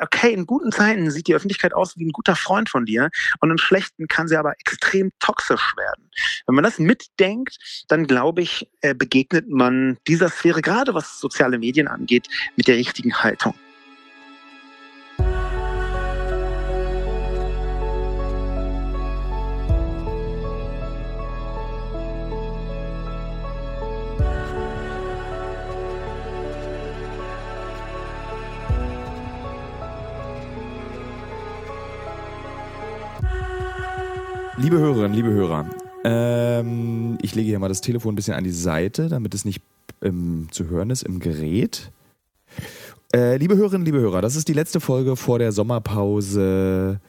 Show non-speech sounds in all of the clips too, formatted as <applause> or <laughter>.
okay, in guten Zeiten sieht die Öffentlichkeit aus wie ein guter Freund von dir und in schlechten kann sie aber extrem toxisch werden. Wenn man das mitdenkt, dann glaube ich, äh, begegnet man dieser Sphäre, gerade was soziale Medien angeht, mit der richtigen Haltung. Liebe Hörerinnen, liebe Hörer, ähm, ich lege hier mal das Telefon ein bisschen an die Seite, damit es nicht ähm, zu hören ist im Gerät. Äh, liebe Hörerinnen, liebe Hörer, das ist die letzte Folge vor der Sommerpause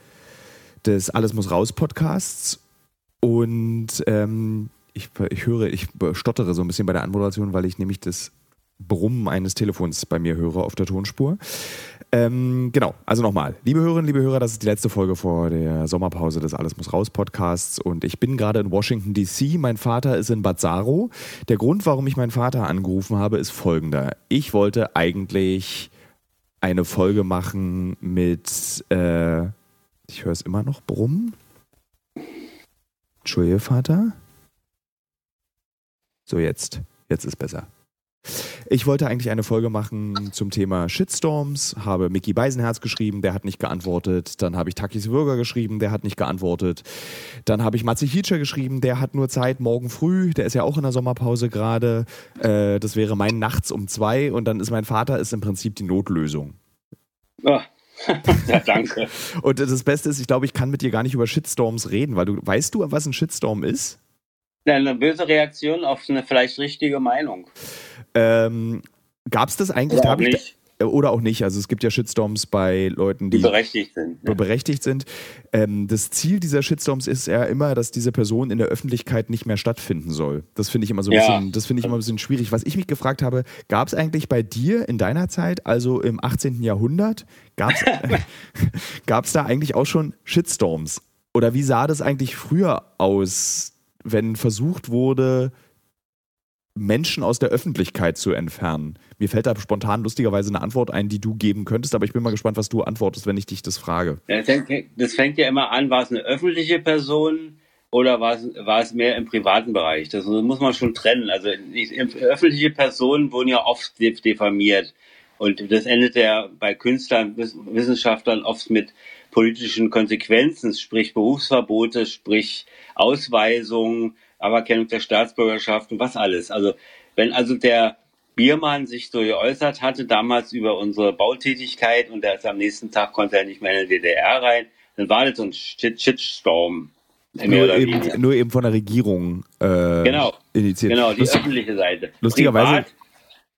des Alles muss raus Podcasts. Und ähm, ich, ich höre, ich stottere so ein bisschen bei der Anmoderation, weil ich nämlich das Brummen eines Telefons bei mir höre auf der Tonspur. Ähm, genau, also nochmal. Liebe Hörerinnen, liebe Hörer, das ist die letzte Folge vor der Sommerpause des Alles muss raus Podcasts und ich bin gerade in Washington DC. Mein Vater ist in Bazzaro. Der Grund, warum ich meinen Vater angerufen habe, ist folgender. Ich wollte eigentlich eine Folge machen mit, äh, ich höre es immer noch brummen. Entschuldige, Vater. So, jetzt. Jetzt ist besser. Ich wollte eigentlich eine Folge machen zum Thema Shitstorms, habe Mickey Beisenherz geschrieben, der hat nicht geantwortet. Dann habe ich Takis Würger geschrieben, der hat nicht geantwortet. Dann habe ich Matze Hietscher geschrieben, der hat nur Zeit morgen früh, der ist ja auch in der Sommerpause gerade. Äh, das wäre mein nachts um zwei und dann ist mein Vater ist im Prinzip die Notlösung. Oh. <laughs> ja, danke. Und das Beste ist, ich glaube, ich kann mit dir gar nicht über Shitstorms reden, weil du weißt du, was ein Shitstorm ist? Eine böse Reaktion auf eine vielleicht richtige Meinung. Ähm, Gab es das eigentlich? Oder auch, nicht. Da, oder auch nicht. Also es gibt ja Shitstorms bei Leuten, die, die berechtigt sind. Ja. Berechtigt sind. Ähm, das Ziel dieser Shitstorms ist ja immer, dass diese Person in der Öffentlichkeit nicht mehr stattfinden soll. Das finde ich immer so ein ja. bisschen, das finde ich immer ein bisschen schwierig. Was ich mich gefragt habe, gab es eigentlich bei dir in deiner Zeit, also im 18. Jahrhundert, gab es <laughs> <laughs> da eigentlich auch schon Shitstorms? Oder wie sah das eigentlich früher aus, wenn versucht wurde, Menschen aus der Öffentlichkeit zu entfernen? Mir fällt da spontan lustigerweise eine Antwort ein, die du geben könntest, aber ich bin mal gespannt, was du antwortest, wenn ich dich das frage. Das fängt ja immer an, war es eine öffentliche Person oder war es, war es mehr im privaten Bereich? Das muss man schon trennen. Also öffentliche Personen wurden ja oft diffamiert. Und das endet ja bei Künstlern, Wissenschaftlern oft mit politischen Konsequenzen, sprich Berufsverbote, sprich Ausweisungen, Aberkennung der Staatsbürgerschaft und was alles. Also wenn also der Biermann sich so geäußert hatte, damals über unsere Bautätigkeit und er ist am nächsten Tag konnte er nicht mehr in die DDR rein, dann war das so ein Shitstorm. Nur eben, nur eben, von der Regierung äh, genau, initiiert. Genau, die Lust, öffentliche Seite. Lustigerweise,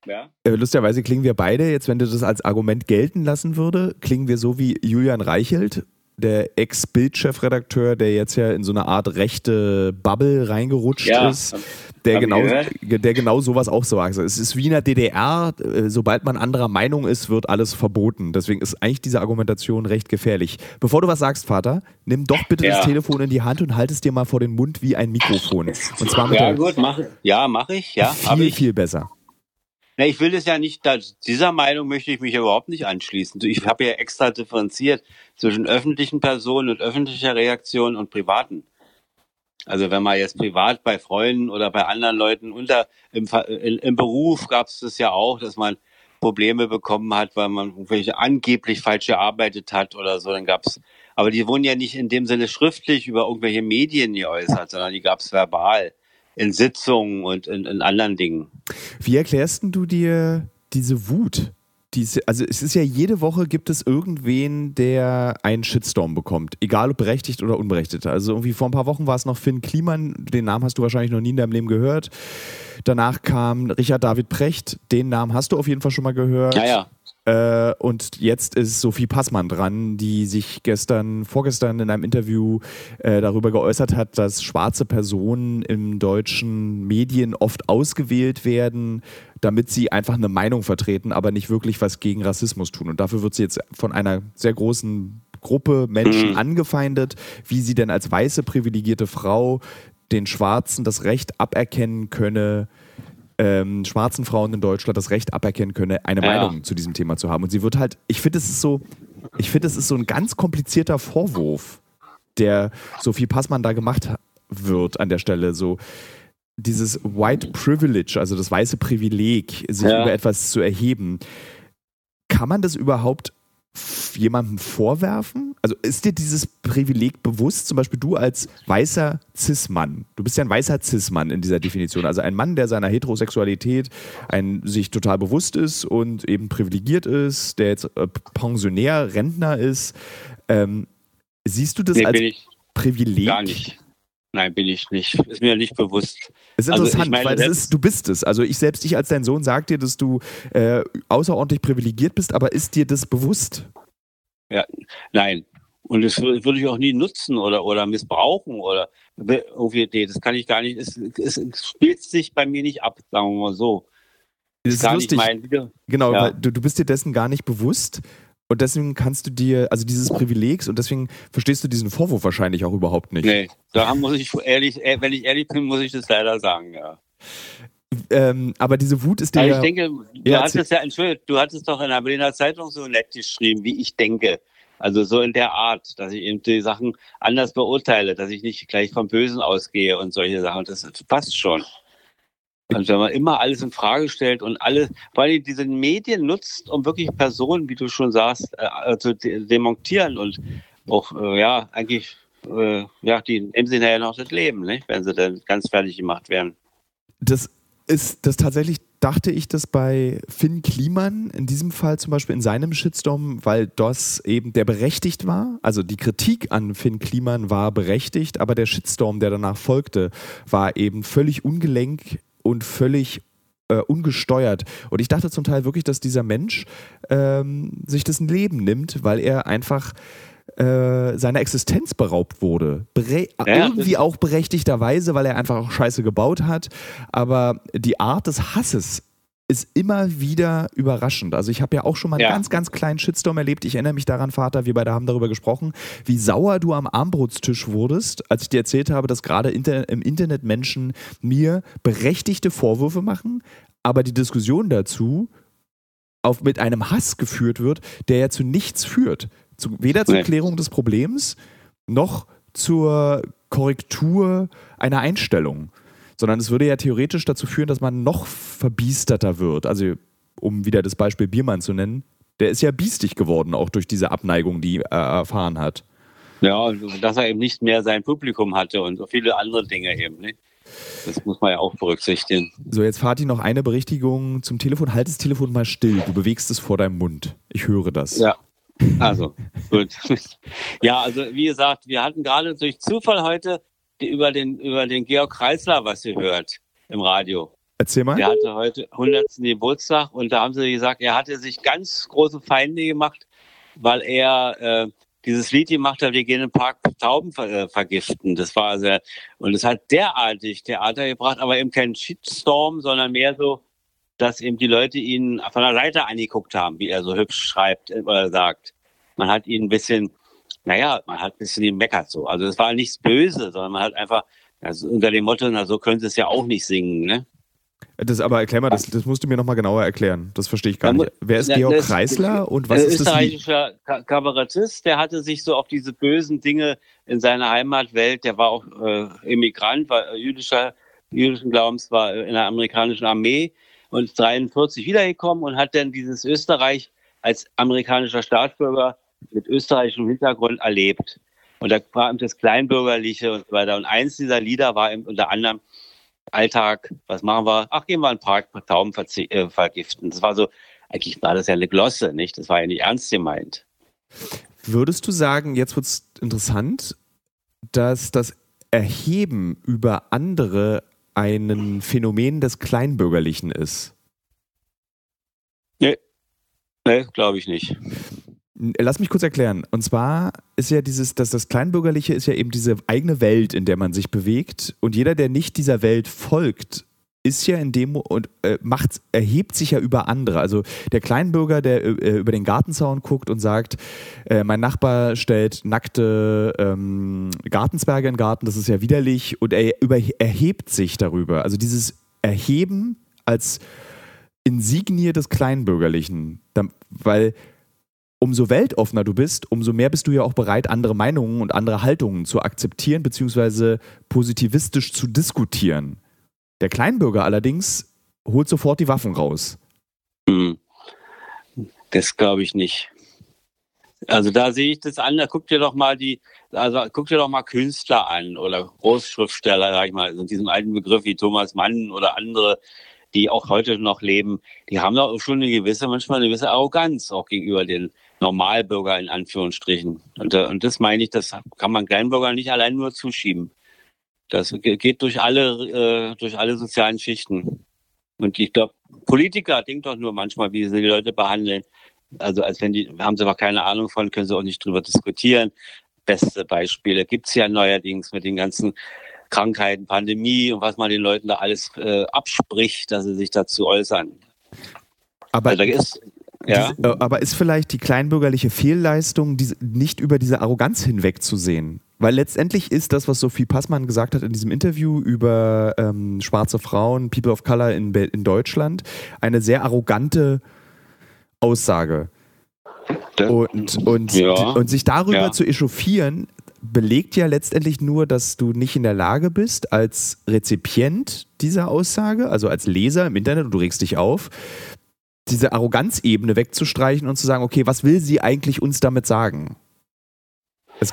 ja. Äh, lustigerweise klingen wir beide, jetzt wenn du das als Argument gelten lassen würde, klingen wir so wie Julian Reichelt der Ex-Bild-Chefredakteur, der jetzt ja in so eine Art rechte Bubble reingerutscht ja, ist, der genau, der genau sowas auch so sagt. Es ist wie in der DDR, äh, sobald man anderer Meinung ist, wird alles verboten. Deswegen ist eigentlich diese Argumentation recht gefährlich. Bevor du was sagst, Vater, nimm doch bitte ja. das Telefon in die Hand und halt es dir mal vor den Mund wie ein Mikrofon. Und zwar mit ja, gut, mach, ja, mache ich. Ja, viel, ich. viel besser. Na, ich will das ja nicht, dieser Meinung möchte ich mich überhaupt nicht anschließen. Ich habe ja extra differenziert zwischen öffentlichen Personen und öffentlicher Reaktion und privaten. Also wenn man jetzt privat bei Freunden oder bei anderen Leuten unter im, im Beruf gab es das ja auch, dass man Probleme bekommen hat, weil man irgendwelche angeblich falsch gearbeitet hat oder so. Dann gab's, aber die wurden ja nicht in dem Sinne schriftlich über irgendwelche Medien geäußert, sondern die gab's verbal in Sitzungen und in, in anderen Dingen. Wie erklärst du dir diese Wut? Diese, also es ist ja jede Woche gibt es irgendwen, der einen Shitstorm bekommt, egal ob berechtigt oder unberechtigt. Also irgendwie vor ein paar Wochen war es noch Finn Kliman, den Namen hast du wahrscheinlich noch nie in deinem Leben gehört. Danach kam Richard David Precht, den Namen hast du auf jeden Fall schon mal gehört. Ja, ja. Äh, und jetzt ist Sophie Passmann dran, die sich gestern, vorgestern in einem Interview äh, darüber geäußert hat, dass schwarze Personen in deutschen Medien oft ausgewählt werden, damit sie einfach eine Meinung vertreten, aber nicht wirklich was gegen Rassismus tun. Und dafür wird sie jetzt von einer sehr großen Gruppe Menschen mhm. angefeindet, wie sie denn als weiße privilegierte Frau den Schwarzen das Recht aberkennen könne, ähm, schwarzen Frauen in Deutschland das Recht aberkennen könne, eine ja. Meinung zu diesem Thema zu haben. Und sie wird halt, ich finde, es ist so, ich finde, es ist so ein ganz komplizierter Vorwurf, der Sophie Passmann da gemacht wird an der Stelle. So dieses White Privilege, also das weiße Privileg, sich Ja. über etwas zu erheben. Kann man das überhaupt jemandem vorwerfen? Also ist dir dieses Privileg bewusst? Zum Beispiel du als weißer Cis-Mann. Du bist ja ein weißer Cis-Mann in dieser Definition. Also ein Mann, der seiner Heterosexualität ein, sich total bewusst ist und eben privilegiert ist, der jetzt äh, Pensionär, Rentner ist. Ähm, siehst du das Nee, als Privileg? gar nicht. Nein, bin ich nicht. Ist mir nicht bewusst. Es ist Also, interessant, ich meine, weil das ist, du bist es. Also ich selbst, ich als dein Sohn sag dir, dass du äh, außerordentlich privilegiert bist, aber ist dir das bewusst? Nein. Und das wür- würde ich auch nie nutzen oder, oder missbrauchen oder irgendwie, nee, das kann ich gar nicht. Es, es, es spielt sich bei mir nicht ab, sagen wir mal so. Das ist lustig. mein. Genau, Ja. weil du, du bist dir dessen gar nicht bewusst und deswegen kannst du dir, also dieses Privilegs und deswegen verstehst du diesen Vorwurf wahrscheinlich auch überhaupt nicht. Nee, da muss ich ehrlich, äh, wenn ich ehrlich bin, muss ich das leider sagen, ja. Ähm, aber diese Wut ist dir Aber ja, ich denke, du Ja, hattest ja, Entschuldigung, du hattest doch in der Berliner Zeitung so nett geschrieben, wie ich denke. Also so in der Art, dass ich eben die Sachen anders beurteile, dass ich nicht gleich vom Bösen ausgehe und solche Sachen. Das passt schon. Und wenn man immer alles in Frage stellt und alle, weil die diese Medien nutzt, um wirklich Personen, wie du schon sagst, äh, zu de demontieren und auch, äh, ja, eigentlich, äh, ja, die nehmen sie nachher noch das Leben, nicht? wenn sie dann ganz fertig gemacht werden. das ist das tatsächlich, dachte ich das bei Finn Kliman, in diesem Fall zum Beispiel in seinem Shitstorm, weil das eben der berechtigt war. Also die Kritik an Finn Kliman war berechtigt, aber der Shitstorm, der danach folgte, war eben völlig ungelenk und völlig äh, ungesteuert. Und ich dachte zum Teil wirklich, dass dieser Mensch ähm, sich das Leben nimmt, weil er einfach äh, seiner Existenz beraubt wurde. Bere Ja, irgendwie auch berechtigterweise, weil er einfach auch Scheiße gebaut hat. Aber die Art des Hasses ist immer wieder überraschend. Also ich habe ja auch schon mal einen Ja. ganz, ganz kleinen Shitstorm erlebt. Ich erinnere mich daran, Vater, wir beide haben darüber gesprochen, wie sauer du am Armbrotstisch wurdest, als ich dir erzählt habe, dass gerade inter im Internet Menschen mir berechtigte Vorwürfe machen, aber die Diskussion dazu auf, mit einem Hass geführt wird, der ja zu nichts führt. Zu, weder zur Nee. Klärung des Problems noch zur Korrektur einer Einstellung. Sondern es würde ja theoretisch dazu führen, dass man noch verbiesterter wird. Also, um wieder das Beispiel Biermann zu nennen, der ist ja biestig geworden, auch durch diese Abneigung, die er erfahren hat. Ja, und dass er eben nicht mehr sein Publikum hatte und so viele andere Dinge eben. Ne? Das muss man ja auch berücksichtigen. So, jetzt Fatih noch eine Berichtigung zum Telefon. Halt das Telefon mal still. Du bewegst es vor deinem Mund. Ich höre das. Ja. Also, gut. <laughs> Ja, also wie gesagt, wir hatten gerade durch Zufall heute über den, über den Georg Kreisler was gehört im Radio. Erzähl mal. Der hatte heute 100. Geburtstag und da haben sie gesagt, er hatte sich ganz große Feinde gemacht, weil er äh, dieses Lied gemacht hat, wir gehen im Park Tauben ver äh, vergiften. Das war sehr, und es hat derartig Theater gebracht, aber eben kein Shitstorm, sondern mehr so, dass eben die Leute ihn von der Seite angeguckt haben, wie er so hübsch schreibt äh, oder sagt. Man hat ihn ein bisschen, naja, man hat ein bisschen gemeckert so. Also es war nichts Böse, sondern man hat einfach also unter dem Motto, na so können sie es ja auch nicht singen, ne? Das, aber erklär mal, das, das musst du mir nochmal genauer erklären. Das verstehe ich gar nicht. Wer ist Georg das- Kreisler und was Ein ist das Lied? österreichischer Ka- Kabarettist, der hatte sich so auf diese bösen Dinge in seiner Heimatwelt, der war auch äh, Immigrant, war äh, jüdischer, jüdischen Glaubens, war äh, in der amerikanischen Armee und ist 43 wiedergekommen und hat dann dieses Österreich als amerikanischer Staatsbürger mit österreichischem Hintergrund erlebt. Und da war eben das Kleinbürgerliche und so weiter. Und eins dieser Lieder war eben unter anderem Alltag, was machen wir? Ach, gehen wir in den Park, Tauben äh, vergiften. Das war so, eigentlich war das ja eine Glosse, nicht? Das war ja nicht ernst gemeint. Würdest du sagen, jetzt wird es interessant, dass das Erheben über andere ein Phänomen des Kleinbürgerlichen ist? Ne, glaube ich nicht. Lass mich kurz erklären. Und zwar ist ja dieses, dass das Kleinbürgerliche ist ja eben diese eigene Welt, in der man sich bewegt. Und jeder, der nicht dieser Welt folgt, ist ja in dem und äh, macht, erhebt sich ja über andere. Also der Kleinbürger, der äh, über den Gartenzaun guckt und sagt, äh, mein Nachbar stellt nackte ähm, Gartenzwerge in den Garten, das ist ja widerlich und er über, erhebt sich darüber. Also dieses Erheben als Insignie des Kleinbürgerlichen, weil umso weltoffener du bist, umso mehr bist du ja auch bereit, andere Meinungen und andere Haltungen zu akzeptieren, beziehungsweise positivistisch zu diskutieren. Der Kleinbürger allerdings holt sofort die Waffen raus. Hm. Das glaube ich nicht. Also da sehe ich das an, da guck dir doch mal die, also guck dir doch mal Künstler an oder Großschriftsteller, sag ich mal, in diesem alten Begriff wie Thomas Mann oder andere, die auch heute noch leben, die haben doch schon eine gewisse, manchmal eine gewisse Arroganz auch gegenüber den Normalbürger in Anführungsstrichen. Und, äh, und das meine ich, das kann man Kleinbürger nicht allein nur zuschieben. Das geht durch alle, äh, durch alle sozialen Schichten. Und ich glaube, Politiker denken doch nur manchmal, wie sie die Leute behandeln. Also als wenn die, haben sie aber keine Ahnung von, können sie auch nicht drüber diskutieren. Beste Beispiele gibt's ja neuerdings mit den ganzen Krankheiten, Pandemie und was man den Leuten da alles äh, abspricht, dass sie sich dazu äußern. Aber, also ist, ja. Diese, äh, aber ist vielleicht die kleinbürgerliche Fehlleistung diese, nicht über diese Arroganz hinwegzusehen? Weil letztendlich ist das, was Sophie Passmann gesagt hat in diesem Interview über ähm, schwarze Frauen, People of Color in, in Deutschland, eine sehr arrogante Aussage. Und, und, ja. und sich darüber ja. zu echauffieren, belegt ja letztendlich nur, dass du nicht in der Lage bist, als Rezipient dieser Aussage, also als Leser im Internet, und du regst dich auf, diese Arroganzebene wegzustreichen und zu sagen, okay, was will sie eigentlich uns damit sagen?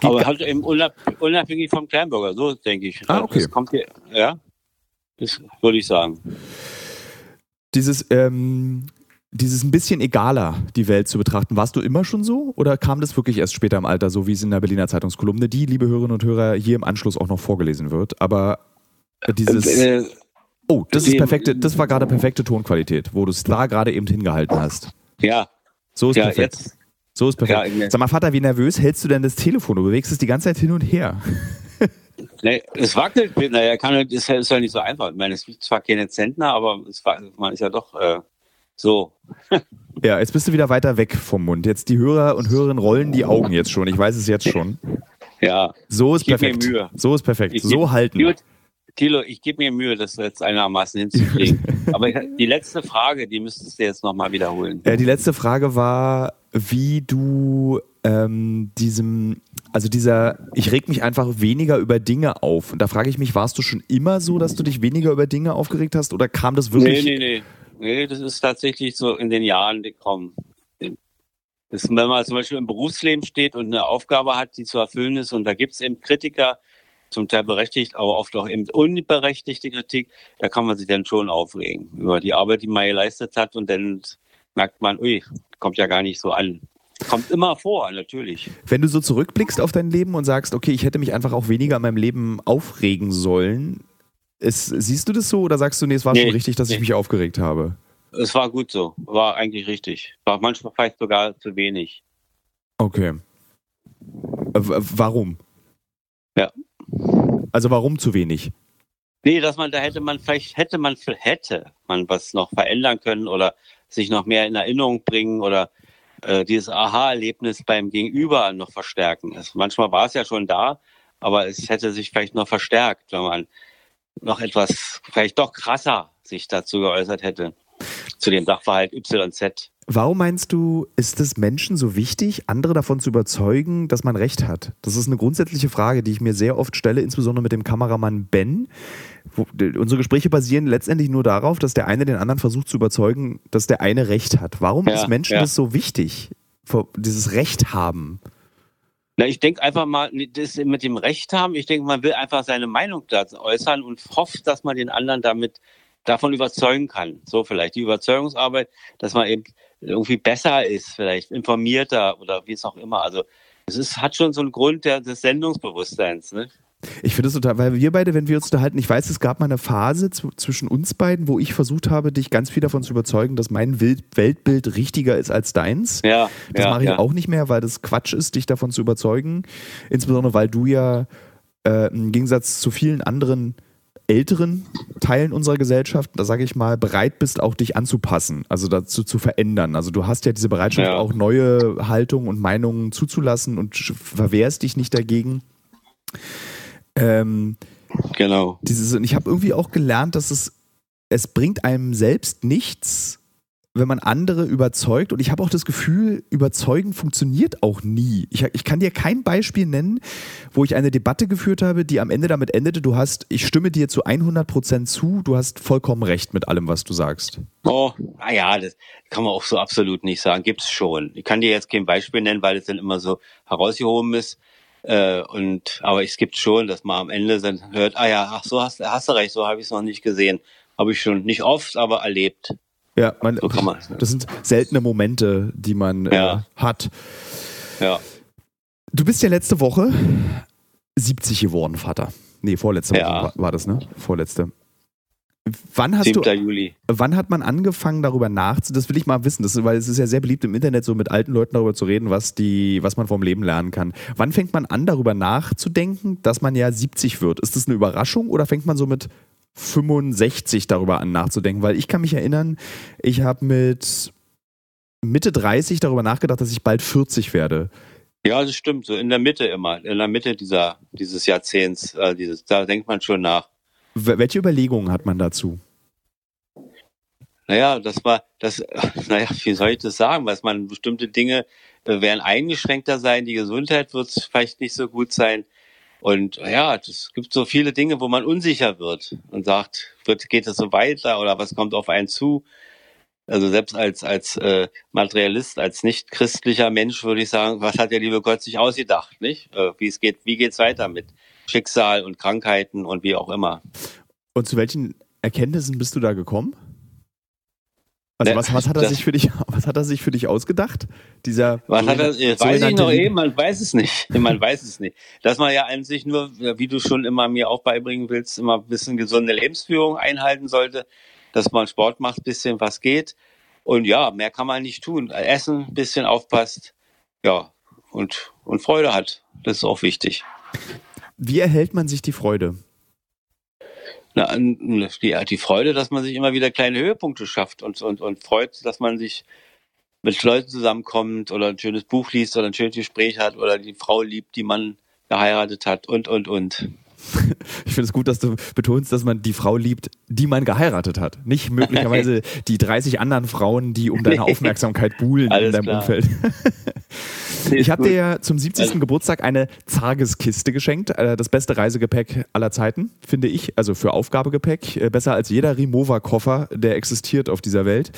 Aber halt eben unabhängig vom Kleinbürger, so denke ich. Ah, okay. Das kommt hier, ja, das würde ich sagen. Dieses, ähm, dieses ein bisschen egaler, die Welt zu betrachten, warst du immer schon so oder kam das wirklich erst später im Alter, so wie es in der Berliner Zeitungskolumne, die, liebe Hörerinnen und Hörer, hier im Anschluss auch noch vorgelesen wird? Aber dieses. Äh, oh, das ist perfekte, das war gerade perfekte Tonqualität, wo du es da gerade eben hingehalten hast. Ja. So ist ja, perfekt. Jetzt. So ist perfekt. Ja, Sag mal, Vater, wie nervös hältst du denn das Telefon? Du bewegst es die ganze Zeit hin und her. <laughs> Nee, es wackelt, naja, kann, ist, ist ja nicht so einfach. Ich meine, es ist zwar keine Zentner, aber es, man ist ja doch äh, so. <laughs> ja, jetzt bist du wieder weiter weg vom Mund. Jetzt die Hörer und Hörerinnen rollen die Augen jetzt schon. Ich weiß es jetzt schon. Ja. So ist perfekt. So ist perfekt. Ich so halten. Gut. Thilo, ich gebe mir Mühe, das jetzt einigermaßen hinzukriegen. <laughs> Aber die letzte Frage, die müsstest du jetzt nochmal wiederholen. Ja, die letzte Frage war, wie du ähm, diesem, also dieser, ich reg mich einfach weniger über Dinge auf. Und da frage ich mich, warst du schon immer so, dass du dich weniger über Dinge aufgeregt hast oder kam das wirklich? Nee, nee, nee. Nee, das ist tatsächlich so in den Jahren gekommen. Das, wenn man zum Beispiel im Berufsleben steht und eine Aufgabe hat, die zu erfüllen ist, und da gibt es eben Kritiker, zum Teil berechtigt, aber oft auch eben unberechtigte Kritik, da kann man sich dann schon aufregen über die Arbeit, die man geleistet hat und dann merkt man, ui, kommt ja gar nicht so an. Kommt immer vor, natürlich. Wenn du so zurückblickst auf dein Leben und sagst, okay, ich hätte mich einfach auch weniger an meinem Leben aufregen sollen, ist, siehst du das so oder sagst du, nee, es war nee, schon richtig, dass nee. ich mich aufgeregt habe? Es war gut so, war eigentlich richtig. War manchmal vielleicht sogar zu wenig. Okay. W warum? Ja. Also warum zu wenig? Nee, dass man, da hätte man, vielleicht hätte man, hätte man was noch verändern können oder sich noch mehr in Erinnerung bringen oder äh, dieses Aha-Erlebnis beim Gegenüber noch verstärken. Es, manchmal war es ja schon da, aber es hätte sich vielleicht noch verstärkt, wenn man noch etwas, vielleicht doch krasser sich dazu geäußert hätte, zu dem Sachverhalt YZ. Warum meinst du, ist es Menschen so wichtig, andere davon zu überzeugen, dass man Recht hat? Das ist eine grundsätzliche Frage, die ich mir sehr oft stelle, insbesondere mit dem Kameramann Ben. Wo, unsere Gespräche basieren letztendlich nur darauf, dass der eine den anderen versucht zu überzeugen, dass der eine Recht hat. Warum ja, ist Menschen ja. das so wichtig, dieses Recht haben? Na, ich denke einfach mal, das mit dem Recht haben, ich denke, man will einfach seine Meinung dazu äußern und hofft, dass man den anderen damit davon überzeugen kann. So vielleicht die Überzeugungsarbeit, dass man eben irgendwie besser ist, vielleicht informierter oder wie es auch immer. Also es ist, hat schon so einen Grund der, des Sendungsbewusstseins. Ne? Ich finde es total, weil wir beide, wenn wir uns unterhalten, ich weiß, es gab mal eine Phase zwischen uns beiden, wo ich versucht habe, dich ganz viel davon zu überzeugen, dass mein Weltbild richtiger ist als deins. Ja. Das ja, mache ich ja. auch nicht mehr, weil das Quatsch ist, dich davon zu überzeugen. Insbesondere, weil du ja äh, im Gegensatz zu vielen anderen älteren Teilen unserer Gesellschaft, da sage ich mal, bereit bist, auch dich anzupassen, also dazu zu verändern. Also du hast ja diese Bereitschaft, ja. auch neue Haltungen und Meinungen zuzulassen und verwehrst dich nicht dagegen. Ähm, genau. Dieses, und ich habe irgendwie auch gelernt, dass es, es bringt einem selbst nichts, wenn man andere überzeugt. Und ich habe auch das Gefühl, überzeugen funktioniert auch nie. Ich, ich, kann dir kein Beispiel nennen, wo ich eine Debatte geführt habe, die am Ende damit endete, du hast, ich stimme dir zu 100 Prozent zu, du hast vollkommen recht mit allem, was du sagst. Oh, naja, das kann man auch so absolut nicht sagen. Gibt's schon. Ich kann dir jetzt kein Beispiel nennen, weil es dann immer so herausgehoben ist. Äh, und aber es gibt schon, dass man am Ende dann hört, ah ja, ach so hast, hast du recht, so habe ich es noch nicht gesehen. Habe ich schon nicht oft, aber erlebt. Ja, man, so man, ne? das sind seltene Momente, die man äh, ja. äh, hat. Ja. Du bist ja letzte Woche 70 geworden, Vater. Nee, vorletzte ja. Woche war, war, das, ne? Vorletzte. Wann hast 7. du, Juli. Wann hat man angefangen, darüber nachzudenken? Das will ich mal wissen, das, weil es ist ja sehr beliebt im Internet, so mit alten Leuten darüber zu reden, was, die, was man vom Leben lernen kann. Wann fängt man an, darüber nachzudenken, dass man ja 70 wird? Ist das eine Überraschung oder fängt man so mit 65 darüber an nachzudenken, weil ich kann mich erinnern, ich habe mit Mitte 30 darüber nachgedacht, dass ich bald 40 werde. Ja, das stimmt, so in der Mitte immer, in der Mitte dieser, dieses Jahrzehnts, äh, dieses, da denkt man schon nach. Welche Überlegungen hat man dazu? Naja, das war, das, <laughs> naja, wie soll ich das sagen? Was man, bestimmte Dinge äh, werden eingeschränkter sein, die Gesundheit wird vielleicht nicht so gut sein. Und ja, es gibt so viele Dinge, wo man unsicher wird und sagt, wird, geht es so weiter oder was kommt auf einen zu? Also selbst als, als äh, Materialist, als nicht christlicher Mensch würde ich sagen, was hat der liebe Gott sich ausgedacht, nicht? Äh, wie es geht, wie geht's weiter mit Schicksal und Krankheiten und wie auch immer. Und zu welchen Erkenntnissen bist du da gekommen? Also was, was, hat er sich für dich, <laughs> was hat er sich für dich ausgedacht? Dieser was hat er, weiß ich noch eben, man weiß es nicht. <laughs> Man weiß es nicht. Dass man ja an sich nur, wie du schon immer mir auch beibringen willst, immer ein bisschen gesunde Lebensführung einhalten sollte, dass man Sport macht, bisschen was geht. Und ja, mehr kann man nicht tun. Essen, bisschen aufpasst, ja, und, und Freude hat. Das ist auch wichtig. Wie erhält man sich die Freude? Na, die, die Freude, dass man sich immer wieder kleine Höhepunkte schafft und, und, und freut, dass man sich mit Leuten zusammenkommt oder ein schönes Buch liest oder ein schönes Gespräch hat oder die Frau liebt, die man geheiratet hat und, und, und. <laughs> Ich finde es gut, dass du betonst, dass man die Frau liebt, die man geheiratet hat. Nicht möglicherweise <laughs> die 30 anderen Frauen, die um deine Aufmerksamkeit buhlen in deinem klar. Umfeld. <laughs> ich habe dir ja zum 70. Also. Geburtstag eine Zargeskiste geschenkt. Äh, das beste Reisegepäck aller Zeiten, finde ich. Also für Aufgabegepäck. Äh, besser als jeder Rimowa-Koffer, der existiert auf dieser Welt.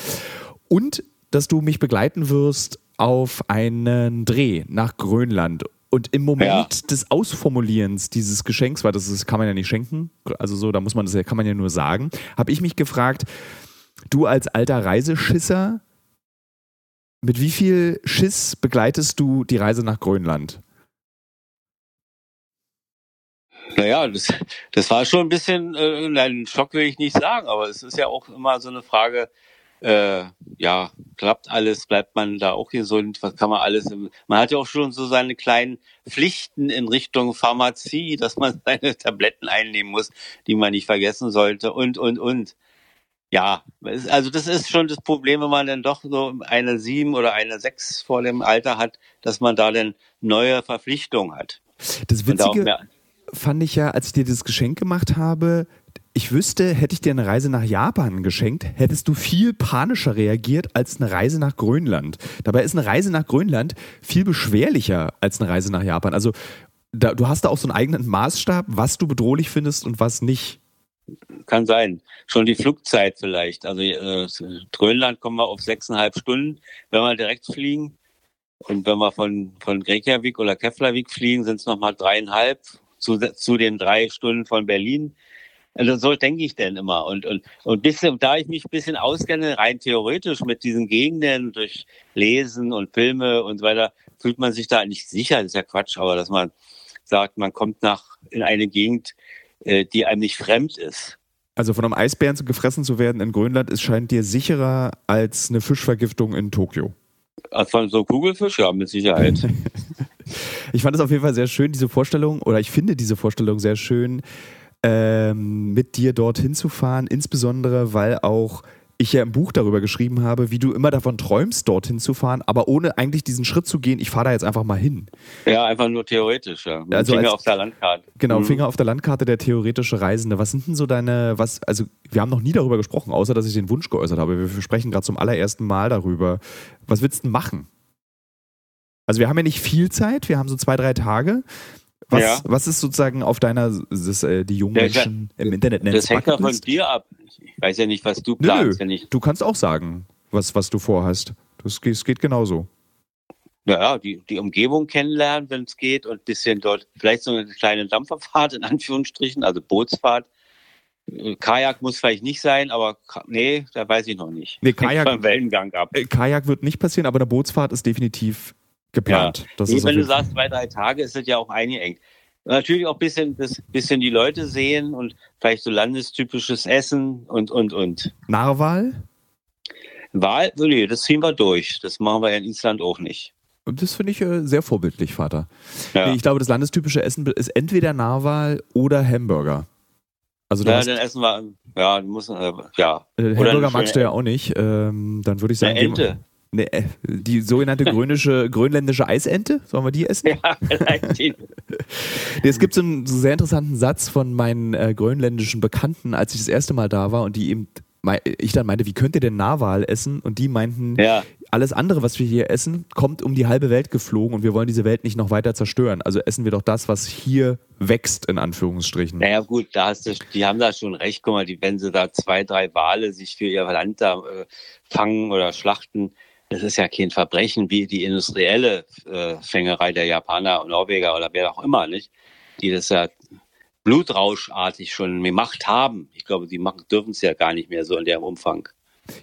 Und dass du mich begleiten wirst auf einen Dreh nach Grönland und im Moment ja. des Ausformulierens dieses Geschenks, weil das ist, kann man ja nicht schenken, also so, da muss man das kann man ja nur sagen, habe ich mich gefragt, du als alter Reiseschisser, mit wie viel Schiss begleitest du die Reise nach Grönland? Naja, das, das war schon ein bisschen, äh, ein Schock will ich nicht sagen, aber es ist ja auch immer so eine Frage, äh, ja, klappt alles, bleibt man da auch gesund, was kann man alles, man hat ja auch schon so seine kleinen Pflichten in Richtung Pharmazie, dass man <laughs> seine Tabletten einnehmen muss, die man nicht vergessen sollte und, und, und. Ja, also das ist schon das Problem, wenn man dann doch so eine sieben oder eine sechs vor dem Alter hat, dass man da dann neue Verpflichtungen hat. Das Witzige fand ich ja, als ich dir das Geschenk gemacht habe, ich wüsste, hätte ich dir eine Reise nach Japan geschenkt, hättest du viel panischer reagiert als eine Reise nach Grönland. Dabei ist eine Reise nach Grönland viel beschwerlicher als eine Reise nach Japan. Also da, du hast da auch so einen eigenen Maßstab, was du bedrohlich findest und was nicht. Kann sein. Schon die Flugzeit vielleicht. Also äh, Grönland kommen wir auf sechseinhalb Stunden, wenn wir direkt fliegen. Und wenn wir von, von Reykjavik oder Keflavik fliegen, sind es nochmal dreieinhalb zu, zu den drei Stunden von Berlin. Also so denke ich denn immer. Und, und, und bisschen, da ich mich ein bisschen auskenne, rein theoretisch mit diesen Gegenden durch Lesen und Filme und so weiter, fühlt man sich da nicht sicher, das ist ja Quatsch, aber dass man sagt, man kommt nach in eine Gegend, äh, die einem nicht fremd ist. Also von einem Eisbären gefressen zu werden in Grönland, es scheint dir sicherer als eine Fischvergiftung in Tokio. Also von so Kugelfisch, ja, mit Sicherheit. <laughs> ich fand es auf jeden Fall sehr schön, diese Vorstellung, oder ich finde diese Vorstellung sehr schön, ähm, mit dir dorthin zu fahren, insbesondere weil auch ich ja im Buch darüber geschrieben habe, wie du immer davon träumst, dorthin zu fahren, aber ohne eigentlich diesen Schritt zu gehen, ich fahre da jetzt einfach mal hin. Ja, einfach nur theoretisch, ja. Mit Also Finger als- auf der Landkarte. Genau, Mhm. Finger auf der Landkarte, der theoretische Reisende. Was sind denn so deine, was, also wir haben noch nie darüber gesprochen, außer dass ich den Wunsch geäußert habe. Wir, wir sprechen gerade zum allerersten Mal darüber. Was willst du denn machen? Also wir haben ja nicht viel Zeit, wir haben so zwei, drei Tage. Was, Ja. was ist sozusagen auf deiner, das, äh, die jungen Ja, Menschen im Internet nennen Das hängt ja von dir ab. Ich weiß ja nicht, was du Nö, planst, ich. Du kannst auch sagen, was, was du vorhast. Das, geht- es geht genauso. Ja, die, die Umgebung kennenlernen, wenn es geht, und ein bisschen dort, vielleicht so eine kleine Dampferfahrt in Anführungsstrichen, also Bootsfahrt. Äh, Kajak muss vielleicht nicht sein, aber nee, da weiß ich noch nicht. Nee, Kajak- vom Wellengang ab. Äh, Kajak wird nicht passieren, aber eine Bootsfahrt ist definitiv geplant. Das Nee, ist wenn du sagst, zwei, drei Tage, ist das ja auch eingeengt. Natürlich auch ein bisschen, das, bisschen die Leute sehen und vielleicht so landestypisches Essen und, und, und. Narwal? Wahl, nee, das ziehen wir durch. Das machen wir ja in Island auch nicht. Und das finde ich äh, sehr vorbildlich, Vater. Ja, Nee, ich glaube, das landestypische Essen ist entweder Narwal oder Hamburger. Also ja dann essen wir, ja, du musst, äh, ja, äh, Hamburger magst du ja auch nicht. Ähm, dann würde ich sagen, eine Ente. Nee, äh, die sogenannte <laughs> grönische, grönländische Eisente. Sollen wir die essen? Ja, vielleicht die- <laughs> es gibt so einen sehr interessanten Satz von meinen äh, grönländischen Bekannten, als ich das erste Mal da war und die eben, ich dann meinte, wie könnt ihr denn Narwal essen? Und die meinten, ja, alles andere, was wir hier essen, kommt um die halbe Welt geflogen und wir wollen diese Welt nicht noch weiter zerstören. Also essen wir doch das, was hier wächst, in Anführungsstrichen. naja, gut, da hast du, die haben da schon recht. Guck mal, die, wenn sie da zwei, drei Wale sich für ihr Land da äh, fangen oder schlachten, das ist ja kein Verbrechen wie die industrielle äh, Fängerei der Japaner und Norweger oder wer auch immer, nicht? Die das ja blutrauschartig schon gemacht haben. Ich glaube, die machen, dürfen es ja gar nicht mehr so in dem Umfang.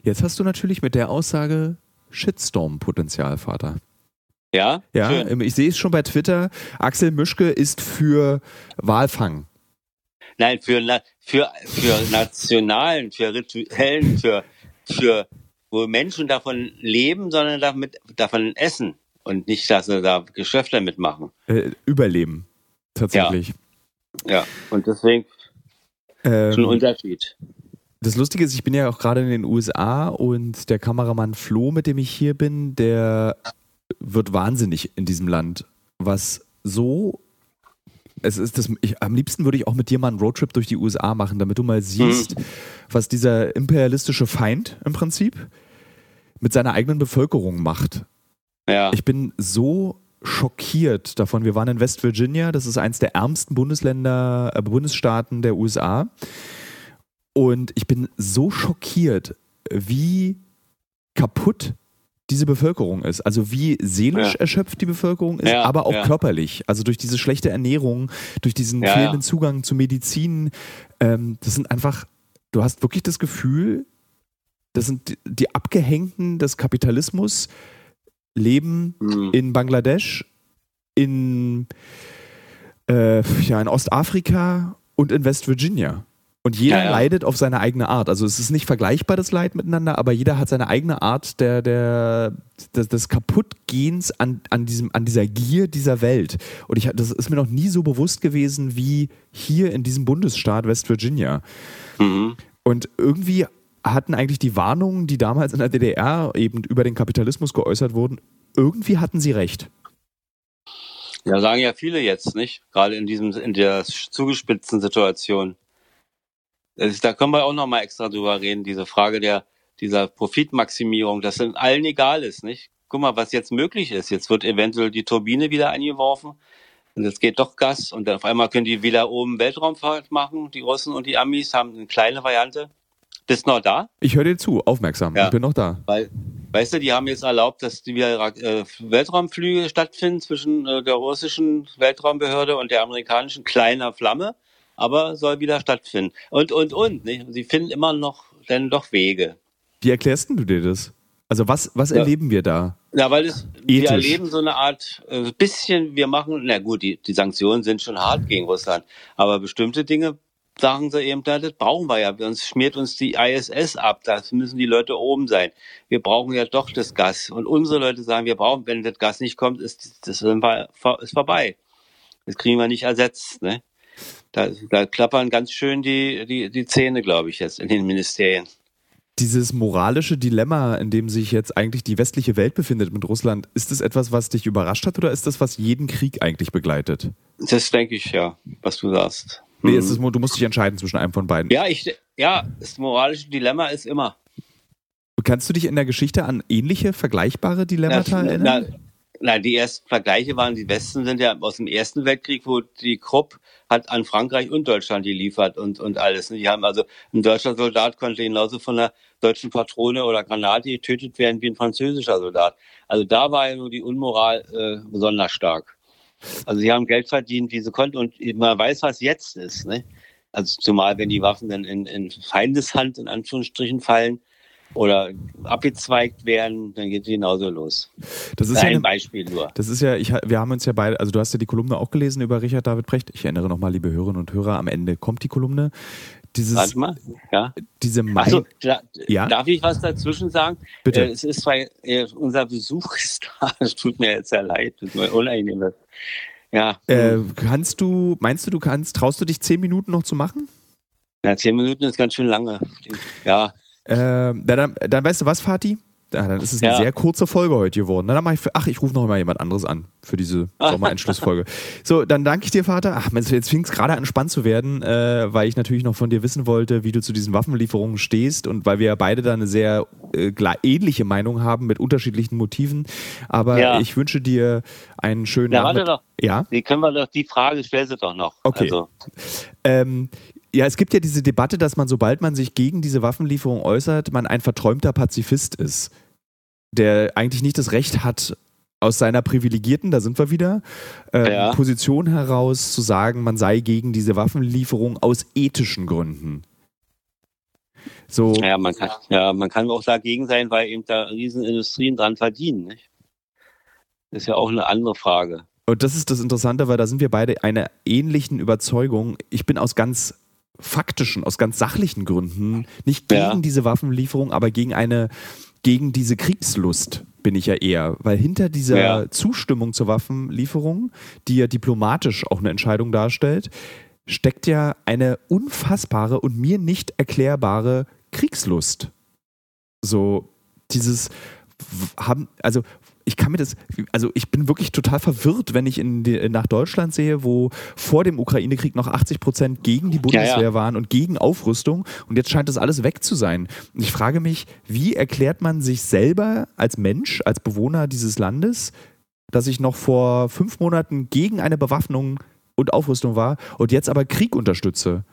Jetzt hast du natürlich mit der Aussage Shitstorm-Potenzial, Vater. Ja? Ja, Schön. ähm, ich sehe es schon bei Twitter. Axel Mischke ist für Walfang. Nein, für, für, für nationalen, für rituellen, für, für, wo Menschen davon leben, sondern damit, davon essen. Und nicht, dass sie da Geschäfte mitmachen. Äh, Überleben. Tatsächlich. Ja. Und deswegen schon ein Ähm, Unterschied. das Lustige ist, ich bin ja auch gerade in den USA und der Kameramann Flo, mit dem ich hier bin, der wird wahnsinnig in diesem Land. Was so. Es ist das, ich, am liebsten würde ich auch mit dir mal einen Roadtrip durch die USA machen, damit du mal siehst, was dieser imperialistische Feind im Prinzip mit seiner eigenen Bevölkerung macht. Ja. Ich bin so schockiert davon. Wir waren in West Virginia, das ist eins der ärmsten Bundesländer, äh, Bundesstaaten der USA. Und ich bin so schockiert, wie kaputt diese Bevölkerung ist. Also wie seelisch Ja. erschöpft die Bevölkerung ist, Ja, aber auch ja. körperlich. Also durch diese schlechte Ernährung, durch diesen fehlenden. Zugang zu Medizin. Ähm, das sind einfach, du hast wirklich das Gefühl, das sind die, die Abgehängten des Kapitalismus, leben Hm. in Bangladesch, in, äh, ja, in Ostafrika und in West Virginia. Und jeder Ja, ja. leidet auf seine eigene Art. Also es ist nicht vergleichbar, das Leid miteinander, aber jeder hat seine eigene Art der, der, des, des Kaputtgehens an, an, diesem, an dieser Gier dieser Welt. Und ich, das ist mir noch nie so bewusst gewesen wie hier in diesem Bundesstaat West Virginia. Mhm. Und irgendwie hatten eigentlich die Warnungen, die damals in der DDR eben über den Kapitalismus geäußert wurden, irgendwie hatten sie recht. Ja, sagen ja viele jetzt, nicht? Gerade in diesem, in der zugespitzten Situation. Das ist, da können wir auch noch mal extra drüber reden, diese Frage der, dieser Profitmaximierung, dass es allen egal ist, nicht? Guck mal, was jetzt möglich ist. Jetzt wird eventuell die Turbine wieder eingeworfen und es geht doch Gas und dann auf einmal können die wieder oben Weltraumfahrt machen. Die Russen und die Amis haben eine kleine Variante. Bist noch da? Ich höre dir zu, aufmerksam. Ja. Ich bin noch da. Weil, weißt du, die haben jetzt erlaubt, dass die wieder äh, Weltraumflüge stattfinden zwischen äh, der russischen Weltraumbehörde und der amerikanischen kleiner Flamme, aber soll wieder stattfinden. Und, und, und. Nicht? Sie finden immer noch dann doch Wege. Wie erklärst denn du dir das? Also was, was Ja. erleben wir da? Ja, weil es, wir erleben so eine Art, äh, bisschen, wir machen, na gut, die, die Sanktionen sind schon hart gegen Russland, aber bestimmte Dinge sagen sie eben, das brauchen wir ja, sonst schmiert uns die ISS ab, da müssen die Leute oben sein. Wir brauchen ja doch das Gas. Und unsere Leute sagen, wir brauchen, wenn das Gas nicht kommt, ist das ist vorbei. Das kriegen wir nicht ersetzt, ne? Da, da klappern ganz schön die, die, die Zähne, glaube ich, jetzt in den Ministerien. Dieses moralische Dilemma, in dem sich jetzt eigentlich die westliche Welt befindet mit Russland, ist das etwas, was dich überrascht hat oder ist das, was jeden Krieg eigentlich begleitet? Das denke ich ja, was du sagst. Nee, mhm. ist das, du musst dich entscheiden zwischen einem von beiden. Ja, ich, ja, das moralische Dilemma ist immer. Kannst du dich in der Geschichte an ähnliche, vergleichbare Dilemmata na, erinnern? Na, na, die ersten Vergleiche waren, die Westen sind ja aus dem Ersten Weltkrieg, wo die Krupp hat an Frankreich und Deutschland geliefert und, und alles. Die haben also, ein deutscher Soldat konnte genauso von einer deutschen Patrone oder Granate getötet werden wie ein französischer Soldat. Also da war ja nur die Unmoral äh, besonders stark. Also sie haben Geld verdient, wie sie konnten und man weiß, was jetzt ist. Ne? Also zumal, wenn die Waffen dann in, in Feindeshand in Anführungsstrichen fallen, oder abgezweigt werden, dann geht es genauso los. Das ist ein ja eine, Beispiel nur. Das ist ja, ich, wir haben uns ja beide, also du hast ja die Kolumne auch gelesen über Richard David Brecht. Ich erinnere nochmal, liebe Hörerinnen und Hörer, am Ende kommt die Kolumne. Dieses, Warte mal, ja. Diese also, da, ja? Darf ich was dazwischen sagen? Bitte. Äh, es ist zwar, äh, unser Besuch ist da, <laughs> es tut mir jetzt sehr leid, das ist mir unangenehm. Ja. Äh, kannst du, meinst du, du kannst, traust du dich zehn Minuten noch zu machen? Ja, zehn Minuten ist ganz schön lange. Ja. Äh, dann, dann weißt du was, Fatih? Ja, dann ist es eine ja. sehr kurze Folge heute geworden. Dann mache ich für, ach, ich rufe noch mal jemand anderes an für diese Sommerentschlussfolge. <laughs> so, dann danke ich dir, Vater. Ach, jetzt fing es gerade an, spannend zu werden, äh, weil ich natürlich noch von dir wissen wollte, wie du zu diesen Waffenlieferungen stehst und weil wir ja beide da eine sehr äh, ähnliche Meinung haben mit unterschiedlichen Motiven. Aber ja. ich wünsche dir einen schönen ja, Warte doch. Ja. Die können wir doch, die Frage stellen sie doch noch. Okay. Also. Ähm, ja, es gibt ja diese Debatte, dass man, sobald man sich gegen diese Waffenlieferung äußert, man ein verträumter Pazifist ist, der eigentlich nicht das Recht hat, aus seiner privilegierten, da sind wir wieder, äh, ja. Position heraus zu sagen, man sei gegen diese Waffenlieferung aus ethischen Gründen. So. Ja, man kann, ja, man kann auch dagegen sein, weil eben da Riesenindustrien dran verdienen. Nicht? Das ist ja auch eine andere Frage. Und das ist das Interessante, weil da sind wir beide einer ähnlichen Überzeugung. Ich bin aus ganz faktischen, aus ganz sachlichen Gründen nicht gegen ja. diese Waffenlieferung, aber gegen eine, gegen diese Kriegslust bin ich ja eher, weil hinter dieser ja. Zustimmung zur Waffenlieferung, die ja diplomatisch auch eine Entscheidung darstellt, steckt ja eine unfassbare und mir nicht erklärbare Kriegslust. So dieses haben, also ich kann mir das, also ich bin wirklich total verwirrt, wenn ich in die, nach Deutschland sehe, wo vor dem Ukraine-Krieg noch 80 Prozent gegen die Bundeswehr ja, ja. waren und gegen Aufrüstung und jetzt scheint das alles weg zu sein. Und ich frage mich, wie erklärt man sich selber als Mensch, als Bewohner dieses Landes, dass ich noch vor fünf Monaten gegen eine Bewaffnung und Aufrüstung war und jetzt aber Krieg unterstütze?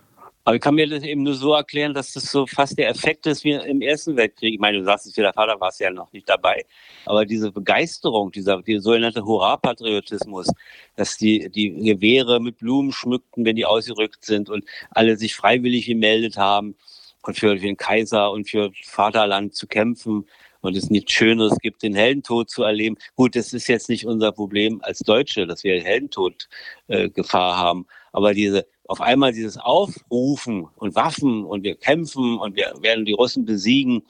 Aber ich kann mir das eben nur so erklären, dass das so fast der Effekt ist wie im Ersten Weltkrieg. Ich meine, du sagst es, der Vater war es ja noch nicht dabei. Aber diese Begeisterung, dieser die sogenannte Hurra-Patriotismus, dass die, die Gewehre mit Blumen schmückten, wenn die ausgerückt sind und alle sich freiwillig gemeldet haben und für, für den Kaiser und für Vaterland zu kämpfen und es nichts Schöneres gibt, den Heldentod zu erleben. Gut, das ist jetzt nicht unser Problem als Deutsche, dass wir Heldentod-Gefahr äh, haben. Aber diese auf einmal dieses Aufrufen und Waffen und wir kämpfen und wir werden die Russen besiegen,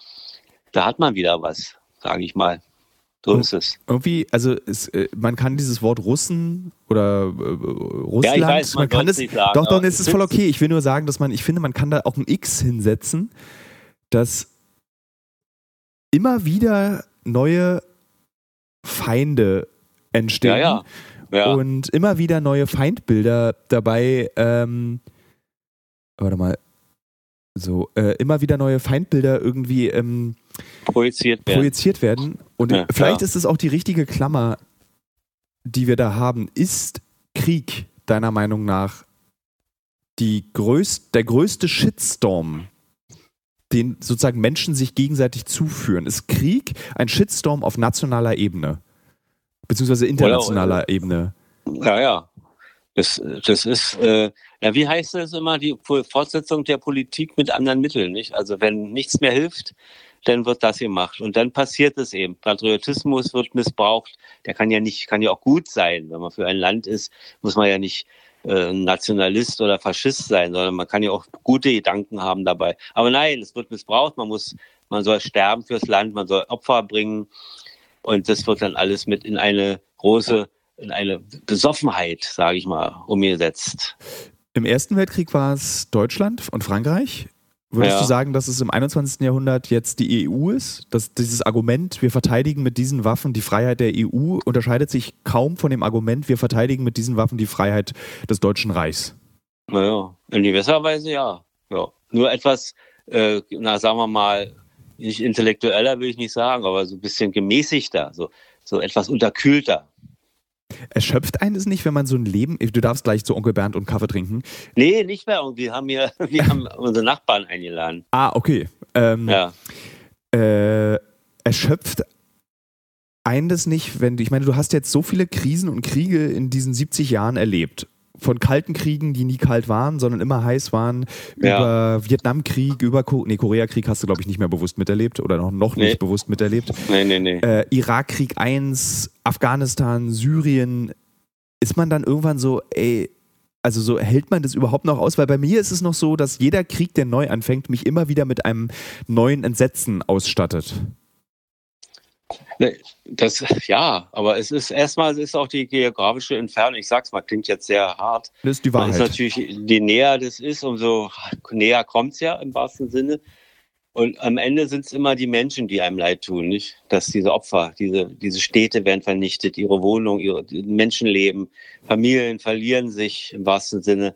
da hat man wieder was, sage ich mal. So ist es. Irgendwie, also es, äh, man kann dieses Wort Russen oder äh, Russland, ja, ich weiß, man, man kann es, sagen, doch, doch, es ist voll okay. Ich will nur sagen, dass man, ich finde, man kann da auch ein X hinsetzen, dass immer wieder neue Feinde entstehen. Ja, ja ja. und immer wieder neue Feindbilder dabei. Ähm, warte mal. So, äh, immer wieder neue Feindbilder irgendwie ähm, projiziert werden. Projiziert werden. Und ja, vielleicht ist es auch die richtige Klammer, die wir da haben. Ist Krieg deiner Meinung nach die größt, der größte Shitstorm, den sozusagen Menschen sich gegenseitig zuführen? Ist Krieg ein Shitstorm auf nationaler Ebene? Beziehungsweise internationaler oder, Ebene. Ja, ja. Das, das ist, äh, ja, wie heißt das immer, die Fortsetzung der Politik mit anderen Mitteln, nicht? Also wenn nichts mehr hilft, dann wird das gemacht. Und dann passiert es eben. Patriotismus wird missbraucht. Der kann ja nicht, kann ja auch gut sein. Wenn man für ein Land ist, muss man ja nicht äh, Nationalist oder Faschist sein, sondern man kann ja auch gute Gedanken haben dabei. Aber nein, es wird missbraucht. Man muss, man soll sterben fürs Land, man soll Opfer bringen. Und das wird dann alles mit in eine große, in eine Besoffenheit, sage ich mal, umgesetzt. Im Ersten Weltkrieg war es Deutschland und Frankreich. Würdest Ja. du sagen, dass es im 21. Jahrhundert jetzt die EU ist? Dass dieses Argument, wir verteidigen mit diesen Waffen die Freiheit der EU, unterscheidet sich kaum von dem Argument, wir verteidigen mit diesen Waffen die Freiheit des Deutschen Reichs. Naja, in gewisser Weise ja. ja. Nur etwas, äh, na sagen wir mal, nicht intellektueller will ich nicht sagen, aber so ein bisschen gemäßigter, so, so etwas unterkühlter. Erschöpft einen es nicht, wenn man so ein Leben, du darfst gleich zu Onkel Bernd und Kaffee trinken. Nee, nicht mehr. Und wir haben hier, <laughs> wir haben unsere Nachbarn eingeladen. Ah, okay. Ähm, Ja. äh, erschöpft einen das nicht, wenn du, ich meine, du hast jetzt so viele Krisen und Kriege in diesen 70 Jahren erlebt. Von kalten Kriegen, die nie kalt waren, sondern immer heiß waren, Ja. über Vietnamkrieg, über Ko nee, Koreakrieg hast du, glaube ich, nicht mehr bewusst miterlebt oder noch, noch nicht Nee. bewusst miterlebt. Nee, nee, nee. Äh, Irakkrieg 1, Afghanistan, Syrien. Ist man dann irgendwann so, ey, also so hält man das überhaupt noch aus? Weil bei mir ist es noch so, dass jeder Krieg, der neu anfängt, mich immer wieder mit einem neuen Entsetzen ausstattet. Nee, Das, ja, aber es ist erstmal es ist auch die geografische Entfernung. Ich sag's mal, klingt jetzt sehr hart. Das ist die Das ist Wahrheit. natürlich, je näher das ist, umso näher kommt's ja im wahrsten Sinne. Und am Ende sind es immer die Menschen, die einem leid tun, nicht? Dass diese Opfer, diese, diese Städte werden vernichtet, ihre Wohnungen, ihre Menschenleben, Familien verlieren sich im wahrsten Sinne.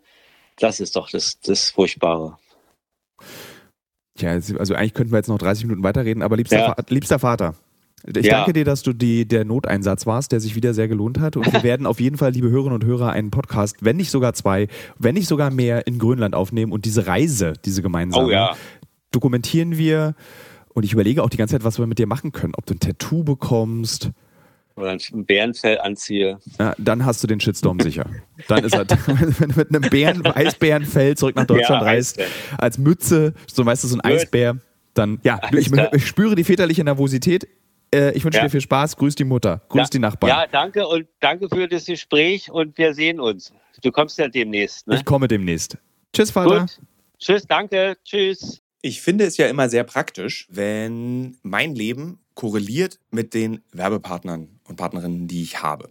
Das ist doch das, das Furchtbare. Tja, also eigentlich könnten wir jetzt noch 30 Minuten weiterreden, aber liebster, Ja. Fa liebster Vater. Ich Ja. danke dir, dass du die, der Noteinsatz warst, der sich wieder sehr gelohnt hat. Und wir <laughs> werden auf jeden Fall, liebe Hörerinnen und Hörer, einen Podcast, wenn nicht sogar zwei, wenn nicht sogar mehr, in Grönland aufnehmen und diese Reise, diese gemeinsame, Oh ja. dokumentieren wir. Und ich überlege auch die ganze Zeit, was wir mit dir machen können. Ob du ein Tattoo bekommst, Oder ein Bärenfell anziehe. ja, dann hast du den Shitstorm sicher. Dann ist er, <laughs> wenn du mit einem Bären, Eisbärenfell zurück nach Deutschland Ja, reist, Eisbär. als Mütze, so weißt du, so ein. Eisbär, dann, ja, ich, ich spüre die väterliche Nervosität. Äh, ich wünsche Ja. dir viel Spaß. Grüß die Mutter. Grüß Ja. die Nachbarn. Ja, danke und danke für das Gespräch und wir sehen uns. Du kommst ja demnächst. Ne? Ich komme demnächst. Tschüss, Vater. Gut. Tschüss, danke. Tschüss. Ich finde es ja immer sehr praktisch, wenn mein Leben korreliert mit den Werbepartnern und Partnerinnen, die ich habe.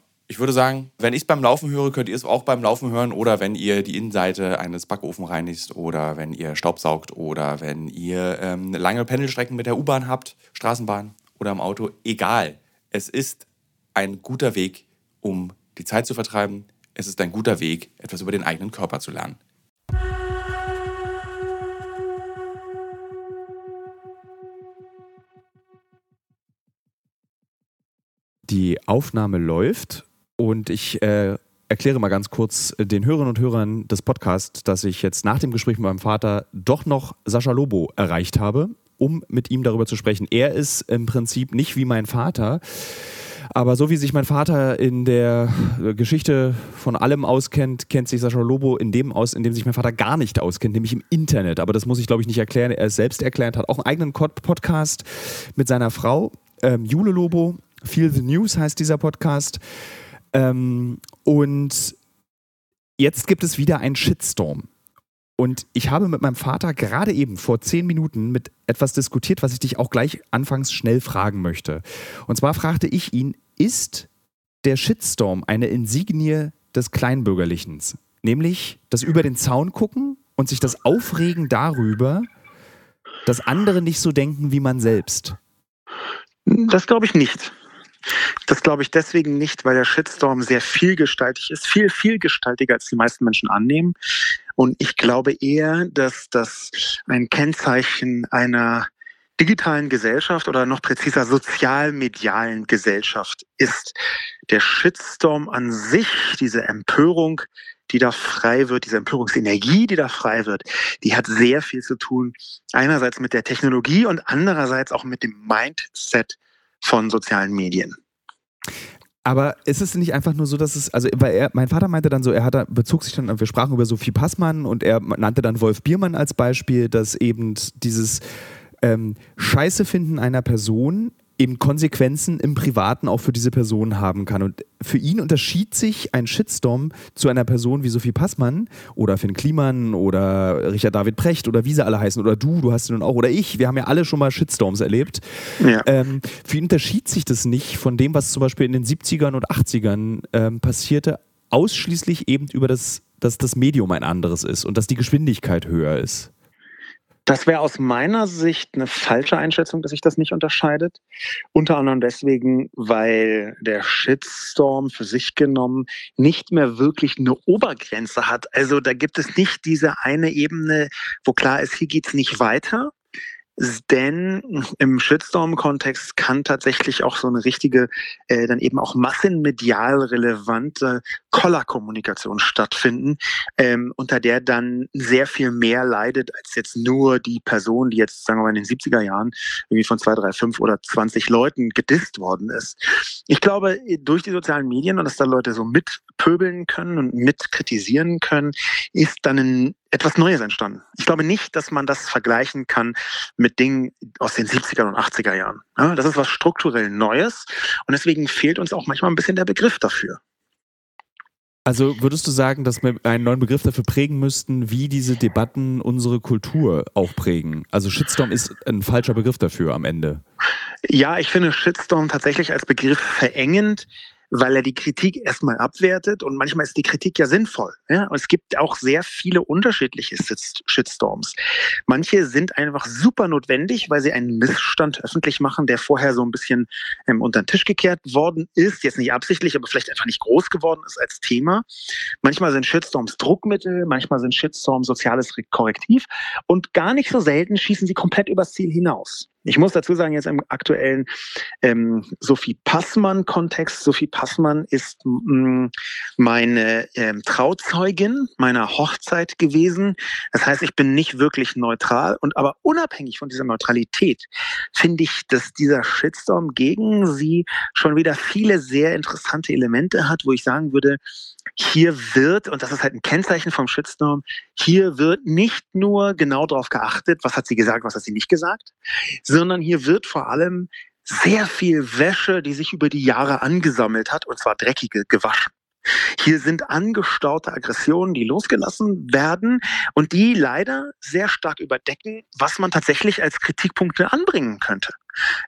ich würde sagen, wenn ich es beim Laufen höre, könnt ihr es auch beim Laufen hören oder wenn ihr die Innenseite eines Backofen reinigt oder wenn ihr Staubsaugt oder wenn ihr ähm, lange Pendelstrecken mit der U-Bahn habt, Straßenbahn oder im Auto. Egal. Es ist ein guter Weg, um die Zeit zu vertreiben. Es ist ein guter Weg, etwas über den eigenen Körper zu lernen. Die Aufnahme läuft und ich äh, erkläre mal ganz kurz den Hörerinnen und Hörern des Podcasts, dass ich jetzt nach dem Gespräch mit meinem Vater doch noch Sascha Lobo erreicht habe, um mit ihm darüber zu sprechen. Er ist im Prinzip nicht wie mein Vater. Aber so wie sich mein Vater in der Geschichte von allem auskennt, kennt sich Sascha Lobo in dem aus, in dem sich mein Vater gar nicht auskennt, nämlich im Internet. Aber das muss ich, glaube ich, nicht erklären. Er ist selbst erklärt, hat auch einen eigenen Podcast mit seiner Frau, ähm, Jule Lobo. Feel the News heißt dieser Podcast. Ähm, und jetzt gibt es wieder einen Shitstorm. Und ich habe mit meinem Vater gerade eben vor zehn Minuten mit etwas diskutiert, was ich dich auch gleich anfangs schnell fragen möchte. Und zwar fragte ich ihn, ist der Shitstorm eine Insignie des Kleinbürgerlichens? Nämlich das über den Zaun gucken und sich das Aufregen darüber, dass andere nicht so denken wie man selbst. Das glaube ich nicht. Das glaube ich deswegen nicht, weil der Shitstorm sehr vielgestaltig ist, viel vielgestaltiger als die meisten Menschen annehmen. Und ich glaube eher, dass das ein Kennzeichen einer digitalen Gesellschaft oder noch präziser sozialmedialen Gesellschaft ist. Der Shitstorm an sich, diese Empörung, die da frei wird, diese Empörungsenergie, die da frei wird, die hat sehr viel zu tun. Einerseits mit der Technologie und andererseits auch mit dem Mindset von sozialen Medien. Aber ist es nicht einfach nur so, dass es, also weil er, mein Vater meinte dann so, er hat, bezog sich dann, wir sprachen über Sophie Passmann und er nannte dann Wolf Biermann als Beispiel, dass eben dieses ähm, Scheiße finden einer Person eben Konsequenzen im Privaten auch für diese Person haben kann. Und für ihn unterschied sich ein Shitstorm zu einer Person wie Sophie Passmann oder Finn Kliman oder Richard David Precht oder wie sie alle heißen oder du, du hast sie nun auch oder ich. Wir haben ja alle schon mal Shitstorms erlebt. Ja. Ähm, für ihn unterschied sich das nicht von dem, was zum Beispiel in den 70ern und 80ern ähm, passierte, ausschließlich eben über das, dass das Medium ein anderes ist und dass die Geschwindigkeit höher ist. Das wäre aus meiner Sicht eine falsche Einschätzung, dass sich das nicht unterscheidet. Unter anderem deswegen, weil der Shitstorm für sich genommen nicht mehr wirklich eine Obergrenze hat. Also da gibt es nicht diese eine Ebene, wo klar ist, hier geht's nicht weiter, denn im Shitstorm-Kontext kann tatsächlich auch so eine richtige, äh, dann eben auch massenmedial relevante Kollerkommunikation stattfinden, ähm, unter der dann sehr viel mehr leidet als jetzt nur die Person, die jetzt, sagen wir mal, in den 70er Jahren irgendwie von zwei, drei, fünf oder 20 Leuten gedisst worden ist. Ich glaube, durch die sozialen Medien und dass da Leute so mitpöbeln können und mit kritisieren können, ist dann ein etwas Neues entstanden. Ich glaube nicht, dass man das vergleichen kann mit Dingen aus den 70er und 80er Jahren. Ja, das ist was strukturell Neues und deswegen fehlt uns auch manchmal ein bisschen der Begriff dafür. Also würdest du sagen, dass wir einen neuen Begriff dafür prägen müssten, wie diese Debatten unsere Kultur auch prägen? Also Shitstorm ist ein falscher Begriff dafür am Ende. Ja, ich finde Shitstorm tatsächlich als Begriff verengend weil er die Kritik erstmal abwertet und manchmal ist die Kritik ja sinnvoll. Ja? Es gibt auch sehr viele unterschiedliche Shitstorms. Manche sind einfach super notwendig, weil sie einen Missstand öffentlich machen, der vorher so ein bisschen ähm, unter den Tisch gekehrt worden ist, jetzt nicht absichtlich, aber vielleicht einfach nicht groß geworden ist als Thema. Manchmal sind Shitstorms Druckmittel, manchmal sind Shitstorms soziales Korrektiv und gar nicht so selten schießen sie komplett übers Ziel hinaus. Ich muss dazu sagen, jetzt im aktuellen ähm, Sophie Passmann-Kontext. Sophie Passmann ist mm, meine ähm, Trauzeugin meiner Hochzeit gewesen. Das heißt, ich bin nicht wirklich neutral und aber unabhängig von dieser Neutralität finde ich, dass dieser Shitstorm gegen sie schon wieder viele sehr interessante Elemente hat, wo ich sagen würde, hier wird, und das ist halt ein Kennzeichen vom Shitstorm, hier wird nicht nur genau darauf geachtet, was hat sie gesagt, was hat sie nicht gesagt, sondern hier wird vor allem sehr viel Wäsche, die sich über die Jahre angesammelt hat, und zwar dreckige, gewaschen. Hier sind angestaute Aggressionen, die losgelassen werden und die leider sehr stark überdecken, was man tatsächlich als Kritikpunkte anbringen könnte.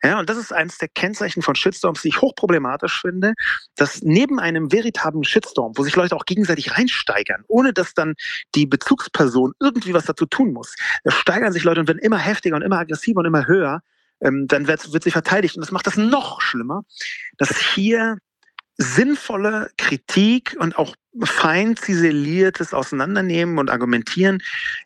Ja, und das ist eines der Kennzeichen von Shitstorms, die ich hochproblematisch finde, dass neben einem veritablen Shitstorm, wo sich Leute auch gegenseitig reinsteigern, ohne dass dann die Bezugsperson irgendwie was dazu tun muss, da steigern sich Leute und werden immer heftiger und immer aggressiver und immer höher, ähm, dann wird, wird sie verteidigt. Und das macht das noch schlimmer, dass hier sinnvolle Kritik und auch fein ziseliertes Auseinandernehmen und Argumentieren,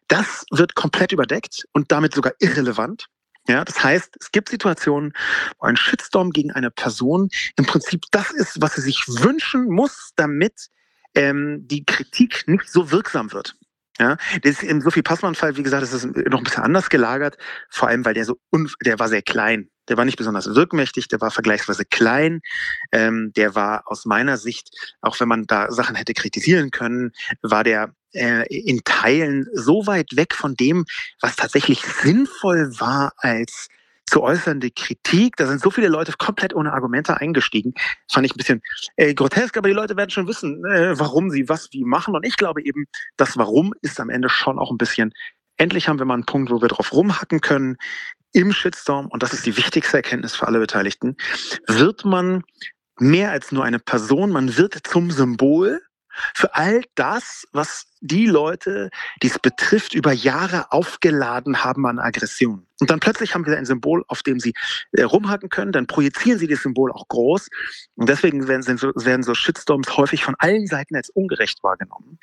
das wird komplett überdeckt und damit sogar irrelevant. Ja, das heißt, es gibt Situationen, wo ein Shitstorm gegen eine Person im Prinzip das ist, was sie sich wünschen muss, damit ähm, die Kritik nicht so wirksam wird. Ja, das ist im Sophie Passmann-Fall, wie gesagt, das ist noch ein bisschen anders gelagert, vor allem, weil der so, der war sehr klein. Der war nicht besonders wirkmächtig, der war vergleichsweise klein. Ähm, der war aus meiner Sicht, auch wenn man da Sachen hätte kritisieren können, war der äh, in Teilen so weit weg von dem, was tatsächlich sinnvoll war als zu äußernde Kritik. Da sind so viele Leute komplett ohne Argumente eingestiegen. Das fand ich ein bisschen äh, grotesk, aber die Leute werden schon wissen, äh, warum sie was wie machen. Und ich glaube eben, das Warum ist am Ende schon auch ein bisschen, endlich haben wir mal einen Punkt, wo wir drauf rumhacken können. Im Shitstorm, und das ist die wichtigste Erkenntnis für alle Beteiligten, wird man mehr als nur eine Person, man wird zum Symbol für all das, was die Leute, die es betrifft, über Jahre aufgeladen haben an Aggression. Und dann plötzlich haben wir ein Symbol, auf dem sie äh, rumhacken können, dann projizieren sie das Symbol auch groß. Und deswegen werden so, werden so Shitstorms häufig von allen Seiten als ungerecht wahrgenommen,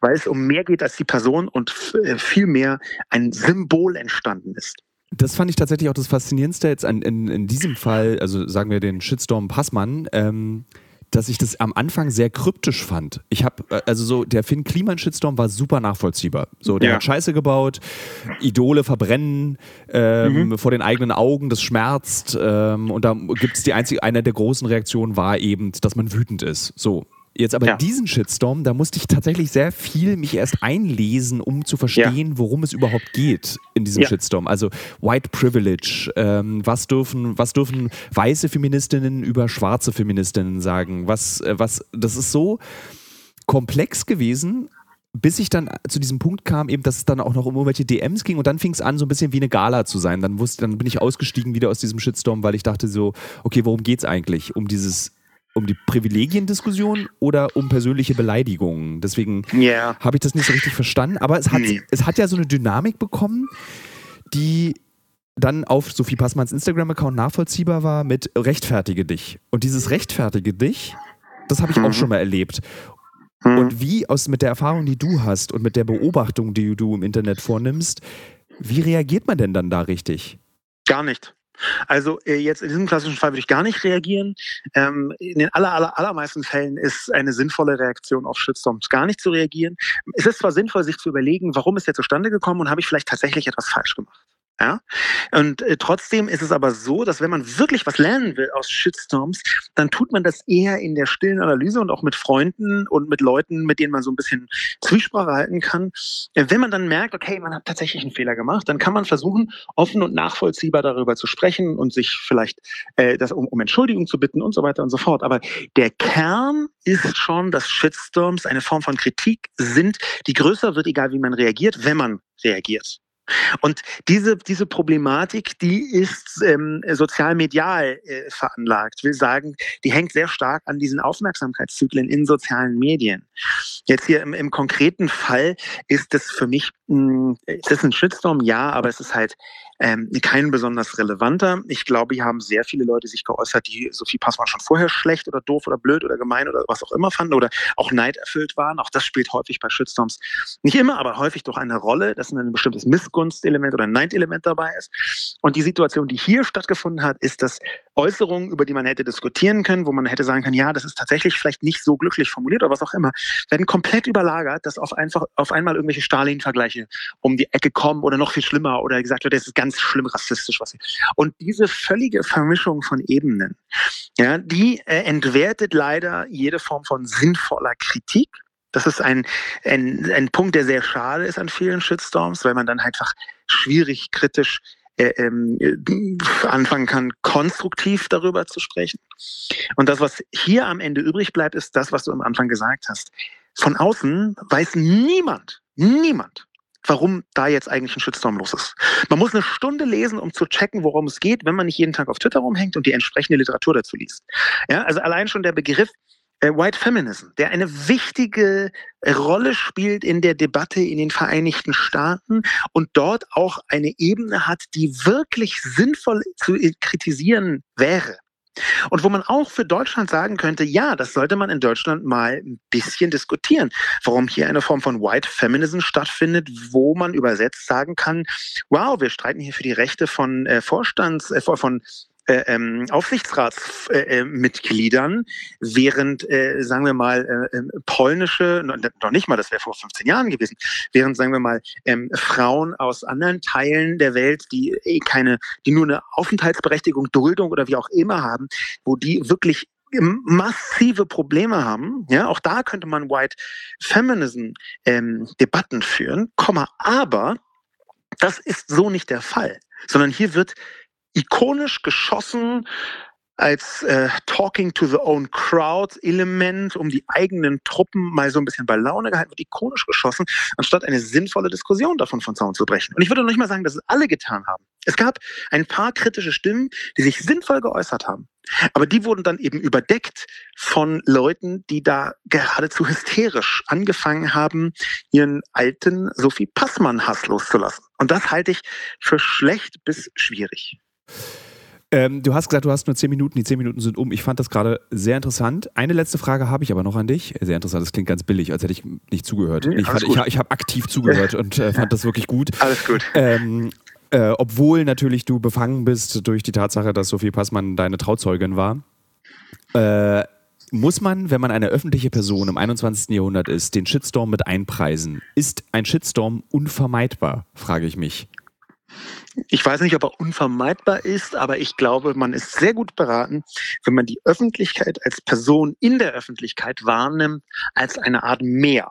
weil es um mehr geht als die Person und äh, viel mehr ein Symbol entstanden ist. Das fand ich tatsächlich auch das Faszinierendste jetzt an, in, in diesem Fall, also sagen wir den Shitstorm Passmann. Ähm dass ich das am Anfang sehr kryptisch fand. Ich habe, äh, also so, der Finn Kliman Shitstorm war super nachvollziehbar. So, der ja. hat Scheiße gebaut, Idole verbrennen ähm, mhm. vor den eigenen Augen, das schmerzt. Ähm, und da gibt es die einzige, eine der großen Reaktionen war eben, dass man wütend ist. So, Jetzt aber ja. diesen Shitstorm, da musste ich tatsächlich sehr viel mich erst einlesen, um zu verstehen, ja. worum es überhaupt geht in diesem ja. Shitstorm. Also White Privilege, ähm, was, dürfen, was dürfen weiße Feministinnen über schwarze Feministinnen sagen? Was, äh, was, das ist so komplex gewesen, bis ich dann zu diesem Punkt kam, eben, dass es dann auch noch um irgendwelche DMs ging und dann fing es an, so ein bisschen wie eine Gala zu sein. Dann, wusste, dann bin ich ausgestiegen wieder aus diesem Shitstorm, weil ich dachte so, okay, worum geht es eigentlich? Um dieses um die Privilegiendiskussion oder um persönliche Beleidigungen. Deswegen yeah. habe ich das nicht so richtig verstanden. Aber es hat, nee. es hat ja so eine Dynamik bekommen, die dann auf Sophie Passmanns Instagram-Account nachvollziehbar war mit Rechtfertige dich. Und dieses Rechtfertige dich, das habe ich mhm. auch schon mal erlebt. Mhm. Und wie aus mit der Erfahrung, die du hast und mit der Beobachtung, die du im Internet vornimmst, wie reagiert man denn dann da richtig? Gar nicht. Also äh, jetzt in diesem klassischen Fall würde ich gar nicht reagieren. Ähm, in den aller, aller, allermeisten Fällen ist eine sinnvolle Reaktion auf Shitstorms gar nicht zu reagieren. Es ist zwar sinnvoll, sich zu überlegen, warum ist der zustande gekommen und habe ich vielleicht tatsächlich etwas falsch gemacht. Ja? Und äh, trotzdem ist es aber so, dass wenn man wirklich was lernen will aus Shitstorms, dann tut man das eher in der stillen Analyse und auch mit Freunden und mit Leuten, mit denen man so ein bisschen Zwiesprache halten kann. Äh, wenn man dann merkt, okay, man hat tatsächlich einen Fehler gemacht, dann kann man versuchen, offen und nachvollziehbar darüber zu sprechen und sich vielleicht äh, das, um, um Entschuldigung zu bitten und so weiter und so fort. Aber der Kern ist schon, dass Shitstorms eine Form von Kritik sind, die größer wird, egal wie man reagiert, wenn man reagiert. Und diese, diese Problematik, die ist ähm, sozial-medial äh, veranlagt. Ich will sagen, die hängt sehr stark an diesen Aufmerksamkeitszyklen in sozialen Medien. Jetzt hier im, im konkreten Fall ist das für mich, mh, hm, ist das ein Shitstorm? Ja, aber es ist halt ähm, kein besonders relevanter. Ich glaube, hier haben sehr viele Leute sich geäußert, die Sophie Passmann schon vorher schlecht oder doof oder blöd oder gemein oder was auch immer fanden oder auch neiderfüllt waren. Auch das spielt häufig bei Shitstorms nicht immer, aber häufig doch eine Rolle, dass ein bestimmtes Missgunstelement oder ein Neidelement dabei ist. Und die Situation, die hier stattgefunden hat, ist, dass Äußerungen, über die man hätte diskutieren können, wo man hätte sagen können, ja, das ist tatsächlich vielleicht nicht so glücklich formuliert oder was auch immer, werden komplett überlagert, dass auf einfach auf einmal irgendwelche Stalin-Vergleiche um die Ecke kommen oder noch viel schlimmer oder gesagt wird, das ist ganz schlimm rassistisch, was. Und diese völlige Vermischung von Ebenen, ja, die äh, entwertet leider jede Form von sinnvoller Kritik. Das ist ein, ein, ein Punkt, der sehr schade ist an vielen Shitstorms, weil man dann einfach schwierig kritisch ähm, anfangen kann, konstruktiv darüber zu sprechen. Und das, was hier am Ende übrig bleibt, ist das, was du am Anfang gesagt hast. Von außen weiß niemand, niemand, warum da jetzt eigentlich ein Shitstorm los ist. Man muss eine Stunde lesen, um zu checken, worum es geht, wenn man nicht jeden Tag auf Twitter rumhängt und die entsprechende Literatur dazu liest. Ja, also allein schon der Begriff äh, White Feminism, der eine wichtige Rolle spielt in der Debatte in den Vereinigten Staaten und dort auch eine Ebene hat, die wirklich sinnvoll zu kritisieren wäre. Und wo man auch für Deutschland sagen könnte, ja, das sollte man in Deutschland mal ein bisschen diskutieren, warum hier eine Form von White Feminism stattfindet, wo man übersetzt sagen kann, wow, wir streiten hier für die Rechte von äh, Vorstands, äh, von äh, ähm, Aufsichtsratsmitgliedern, äh, während, äh, sagen wir mal, äh, ähm, polnische, noch nicht mal, das wäre vor 15 Jahren gewesen, während, sagen wir mal, ähm, Frauen aus anderen Teilen der Welt, die eh keine, die nur eine Aufenthaltsberechtigung, Duldung oder wie auch immer haben, wo die wirklich massive Probleme haben. Ja, auch da könnte man White Feminism ähm, Debatten führen, Komma, aber das ist so nicht der Fall, sondern hier wird ikonisch geschossen als äh, Talking to the Own Crowd Element, um die eigenen Truppen mal so ein bisschen bei Laune gehalten, wird ikonisch geschossen, anstatt eine sinnvolle Diskussion davon von Zaun zu brechen. Und ich würde noch nicht mal sagen, dass es alle getan haben. Es gab ein paar kritische Stimmen, die sich sinnvoll geäußert haben. Aber die wurden dann eben überdeckt von Leuten, die da geradezu hysterisch angefangen haben, ihren alten Sophie Passmann-Hass loszulassen. Und das halte ich für schlecht bis schwierig. Ähm, du hast gesagt, du hast nur zehn Minuten. Die zehn Minuten sind um. Ich fand das gerade sehr interessant. Eine letzte Frage habe ich aber noch an dich. Sehr interessant. Das klingt ganz billig, als hätte ich nicht zugehört. Nee, ich, ich, ich habe aktiv zugehört <laughs> und äh, fand das wirklich gut. Alles gut. Ähm, äh, obwohl natürlich du befangen bist durch die Tatsache, dass Sophie Passmann deine Trauzeugin war. Äh, muss man, wenn man eine öffentliche Person im 21. Jahrhundert ist, den Shitstorm mit einpreisen? Ist ein Shitstorm unvermeidbar, frage ich mich. Ich weiß nicht, ob er unvermeidbar ist, aber ich glaube, man ist sehr gut beraten, wenn man die Öffentlichkeit als Person in der Öffentlichkeit wahrnimmt, als eine Art Meer.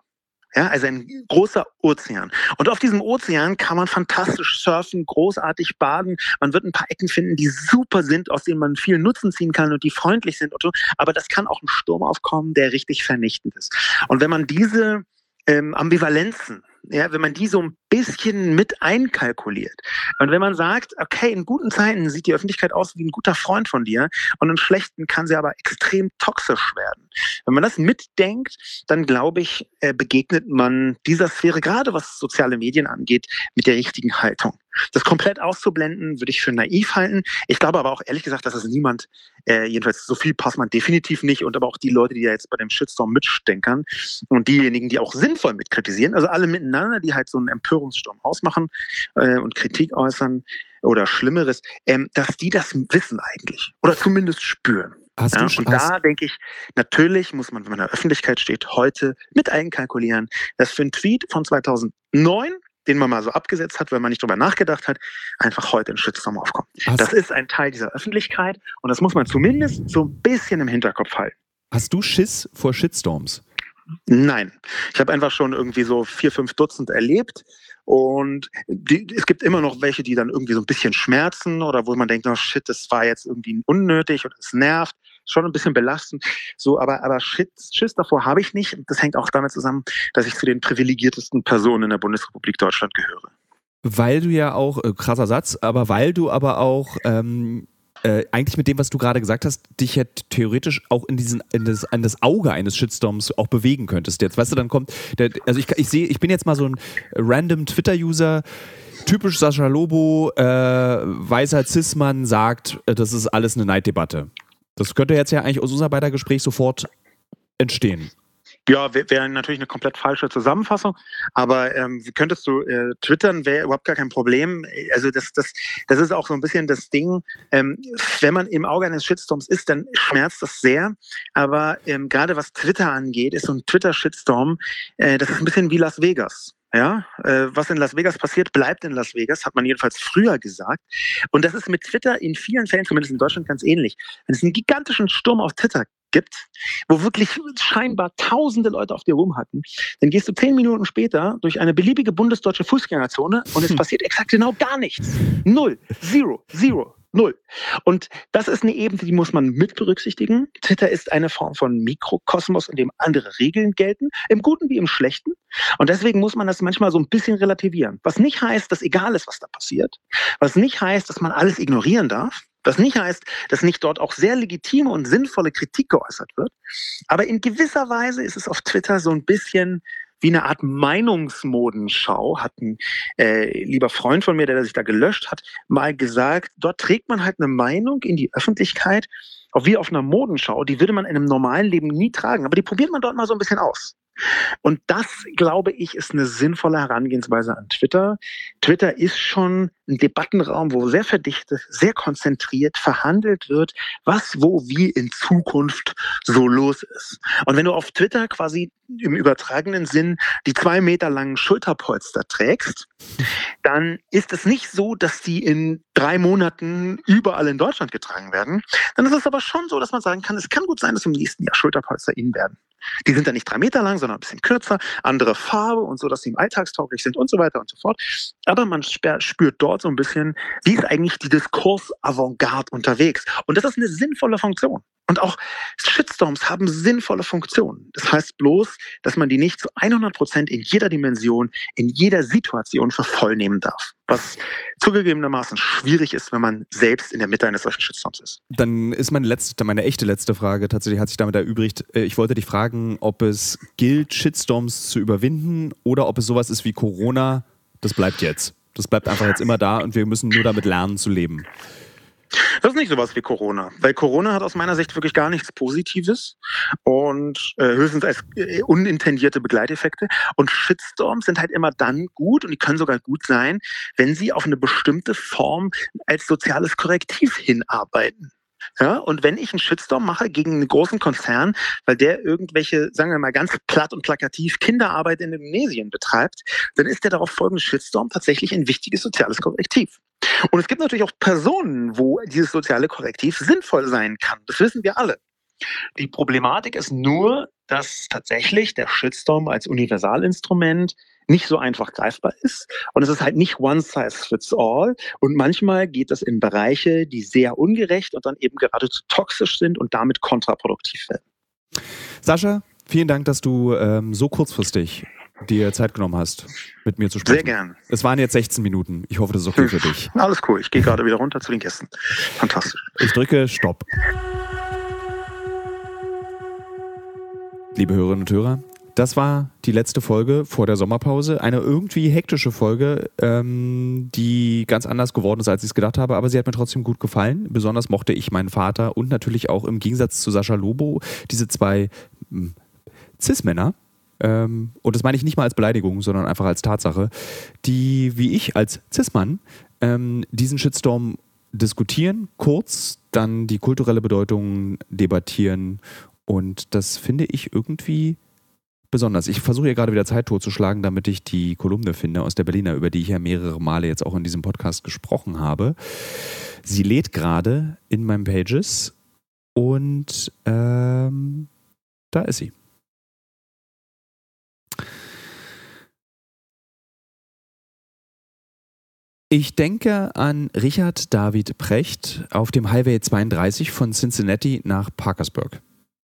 Ja, also ein großer Ozean. Und auf diesem Ozean kann man fantastisch surfen, großartig baden. Man wird ein paar Ecken finden, die super sind, aus denen man viel Nutzen ziehen kann und die freundlich sind. Und so. Aber das kann auch ein Sturm aufkommen, der richtig vernichtend ist. Und wenn man diese ähm, Ambivalenzen ja, wenn man die so ein bisschen mit einkalkuliert. Und wenn man sagt, okay, in guten Zeiten sieht die Öffentlichkeit aus wie ein guter Freund von dir und in schlechten kann sie aber extrem toxisch werden. Wenn man das mitdenkt, dann glaube ich, äh, begegnet man dieser Sphäre, gerade was soziale Medien angeht, mit der richtigen Haltung. Das komplett auszublenden, würde ich für naiv halten. Ich glaube aber auch ehrlich gesagt, dass es niemand, äh, jedenfalls so viel passt man definitiv nicht und aber auch die Leute, die ja jetzt bei dem Shitstorm mitstenkern und diejenigen, die auch sinnvoll mitkritisieren, also alle miteinander, die halt so einen Empörungssturm ausmachen äh, und Kritik äußern oder Schlimmeres, ähm, dass die das wissen eigentlich oder zumindest spüren. Hast ja, du, und da denke ich, natürlich muss man, wenn man in der Öffentlichkeit steht, heute mit einkalkulieren, dass für einen Tweet von 2009 den man mal so abgesetzt hat, weil man nicht drüber nachgedacht hat, einfach heute ein Shitstorm aufkommt. Hast das ist ein Teil dieser Öffentlichkeit und das muss man zumindest so ein bisschen im Hinterkopf halten. Hast du Schiss vor Shitstorms? Nein. Ich habe einfach schon irgendwie so vier, fünf Dutzend erlebt. Und die, es gibt immer noch welche, die dann irgendwie so ein bisschen schmerzen oder wo man denkt, oh shit, das war jetzt irgendwie unnötig oder es nervt schon ein bisschen belastend. So, aber, aber Schiss, Schiss davor habe ich nicht. Das hängt auch damit zusammen, dass ich zu den privilegiertesten Personen in der Bundesrepublik Deutschland gehöre. Weil du ja auch, äh, krasser Satz, aber weil du aber auch ähm, äh, eigentlich mit dem, was du gerade gesagt hast, dich ja theoretisch auch in diesen, in das, an das Auge eines Shitstorms auch bewegen könntest. Jetzt, weißt du, dann kommt, der, also ich, ich sehe, ich bin jetzt mal so ein random Twitter-User, typisch Sascha Lobo, äh, weißer Cis-Mann sagt, äh, das ist alles eine Neiddebatte. Das könnte jetzt ja eigentlich aus unserem Beidergespräch sofort entstehen. Ja, wäre wär natürlich eine komplett falsche Zusammenfassung, aber ähm, könntest du äh, twittern, wäre überhaupt gar kein Problem. Also das, das, das ist auch so ein bisschen das Ding, ähm, wenn man im Auge eines Shitstorms ist, dann schmerzt das sehr, aber ähm, gerade was Twitter angeht, ist so ein Twitter-Shitstorm, äh, das ist ein bisschen wie Las Vegas. Ja, äh, was in Las Vegas passiert, bleibt in Las Vegas, hat man jedenfalls früher gesagt. Und das ist mit Twitter in vielen Fällen, zumindest in Deutschland, ganz ähnlich. Wenn es einen gigantischen Sturm auf Twitter gibt, wo wirklich scheinbar tausende Leute auf dir rum hatten, dann gehst du zehn Minuten später durch eine beliebige bundesdeutsche Fußgängerzone und es <laughs> passiert exakt genau gar nichts. Null. Zero. Zero. Null. Und das ist eine Ebene, die muss man mit berücksichtigen. Twitter ist eine Form von Mikrokosmos, in dem andere Regeln gelten, im Guten wie im Schlechten. Und deswegen muss man das manchmal so ein bisschen relativieren. Was nicht heißt, dass egal ist, was da passiert. Was nicht heißt, dass man alles ignorieren darf. Was nicht heißt, dass nicht dort auch sehr legitime und sinnvolle Kritik geäußert wird. Aber in gewisser Weise ist es auf Twitter so ein bisschen wie eine Art Meinungsmodenschau, hat ein äh, lieber Freund von mir, der sich da gelöscht hat, mal gesagt, dort trägt man halt eine Meinung in die Öffentlichkeit auch wie auf einer Modenschau, die würde man in einem normalen Leben nie tragen, aber die probiert man dort mal so ein bisschen aus. Und das, glaube ich, ist eine sinnvolle Herangehensweise an Twitter. Twitter ist schon ein Debattenraum, wo sehr verdichtet, sehr konzentriert verhandelt wird, was, wo, wie in Zukunft so los ist. Und wenn du auf Twitter quasi im übertragenen Sinn die zwei Meter langen Schulterpolster trägst, dann ist es nicht so, dass die in drei Monaten überall in Deutschland getragen werden. Dann ist es aber schon so, dass man sagen kann, es kann gut sein, dass im nächsten Jahr Schulterpolster in werden. Die sind dann nicht drei Meter lang, sondern ein bisschen kürzer, andere Farbe und so, dass sie im alltagstauglich sind und so weiter und so fort. Aber man spürt dort so ein bisschen, wie ist eigentlich die Diskurs-Avantgarde unterwegs? Und das ist eine sinnvolle Funktion. Und auch Shitstorms haben sinnvolle Funktionen. Das heißt bloß, dass man die nicht zu 100 Prozent in jeder Dimension, in jeder Situation für voll nehmen darf. Was zugegebenermaßen schwierig ist, wenn man selbst in der Mitte eines solchen Shitstorms ist. Dann ist meine letzte, meine echte letzte Frage tatsächlich hat sich damit erübrigt. Äh, ich wollte dich fragen, ob es gilt, Shitstorms zu überwinden oder ob es sowas ist wie Corona. Das bleibt jetzt. Das bleibt einfach jetzt immer da und wir müssen nur damit lernen zu leben. Das ist nicht sowas wie Corona, weil Corona hat aus meiner Sicht wirklich gar nichts Positives und äh, höchstens als äh, unintendierte Begleiteffekte. Und Shitstorms sind halt immer dann gut und die können sogar gut sein, wenn sie auf eine bestimmte Form als soziales Korrektiv hinarbeiten. Ja, und wenn ich einen Shitstorm mache gegen einen großen Konzern, weil der irgendwelche, sagen wir mal ganz platt und plakativ, Kinderarbeit in Indonesien betreibt, dann ist der darauf folgende Shitstorm tatsächlich ein wichtiges soziales Korrektiv. Und es gibt natürlich auch Personen, wo dieses soziale Korrektiv sinnvoll sein kann. Das wissen wir alle. Die Problematik ist nur, dass tatsächlich der Shitstorm als Universalinstrument nicht so einfach greifbar ist. Und es ist halt nicht one size fits all. Und manchmal geht das in Bereiche, die sehr ungerecht und dann eben geradezu toxisch sind und damit kontraproduktiv werden. Sascha, vielen Dank, dass du ähm, so kurzfristig dir Zeit genommen hast, mit mir zu sprechen. Sehr gern. Es waren jetzt 16 Minuten. Ich hoffe, das ist okay für dich. <laughs> Alles cool. Ich gehe gerade wieder runter zu den Gästen. Fantastisch. Ich drücke Stopp. Liebe Hörerinnen und Hörer, das war die letzte Folge vor der Sommerpause. Eine irgendwie hektische Folge, ähm, die ganz anders geworden ist, als ich es gedacht habe, aber sie hat mir trotzdem gut gefallen. Besonders mochte ich meinen Vater und natürlich auch im Gegensatz zu Sascha Lobo diese zwei hm, Cis-Männer, ähm, und das meine ich nicht mal als Beleidigung, sondern einfach als Tatsache, die, wie ich als Cis-Mann, ähm, diesen Shitstorm diskutieren, kurz, dann die kulturelle Bedeutung debattieren und das finde ich irgendwie besonders. Ich versuche ja gerade wieder Zeit totzuschlagen, damit ich die Kolumne finde aus der Berliner, über die ich ja mehrere Male jetzt auch in diesem Podcast gesprochen habe. Sie lädt gerade in meinen Pages und ähm, da ist sie. Ich denke an Richard David Precht auf dem Highway 32 von Cincinnati nach Parkersburg.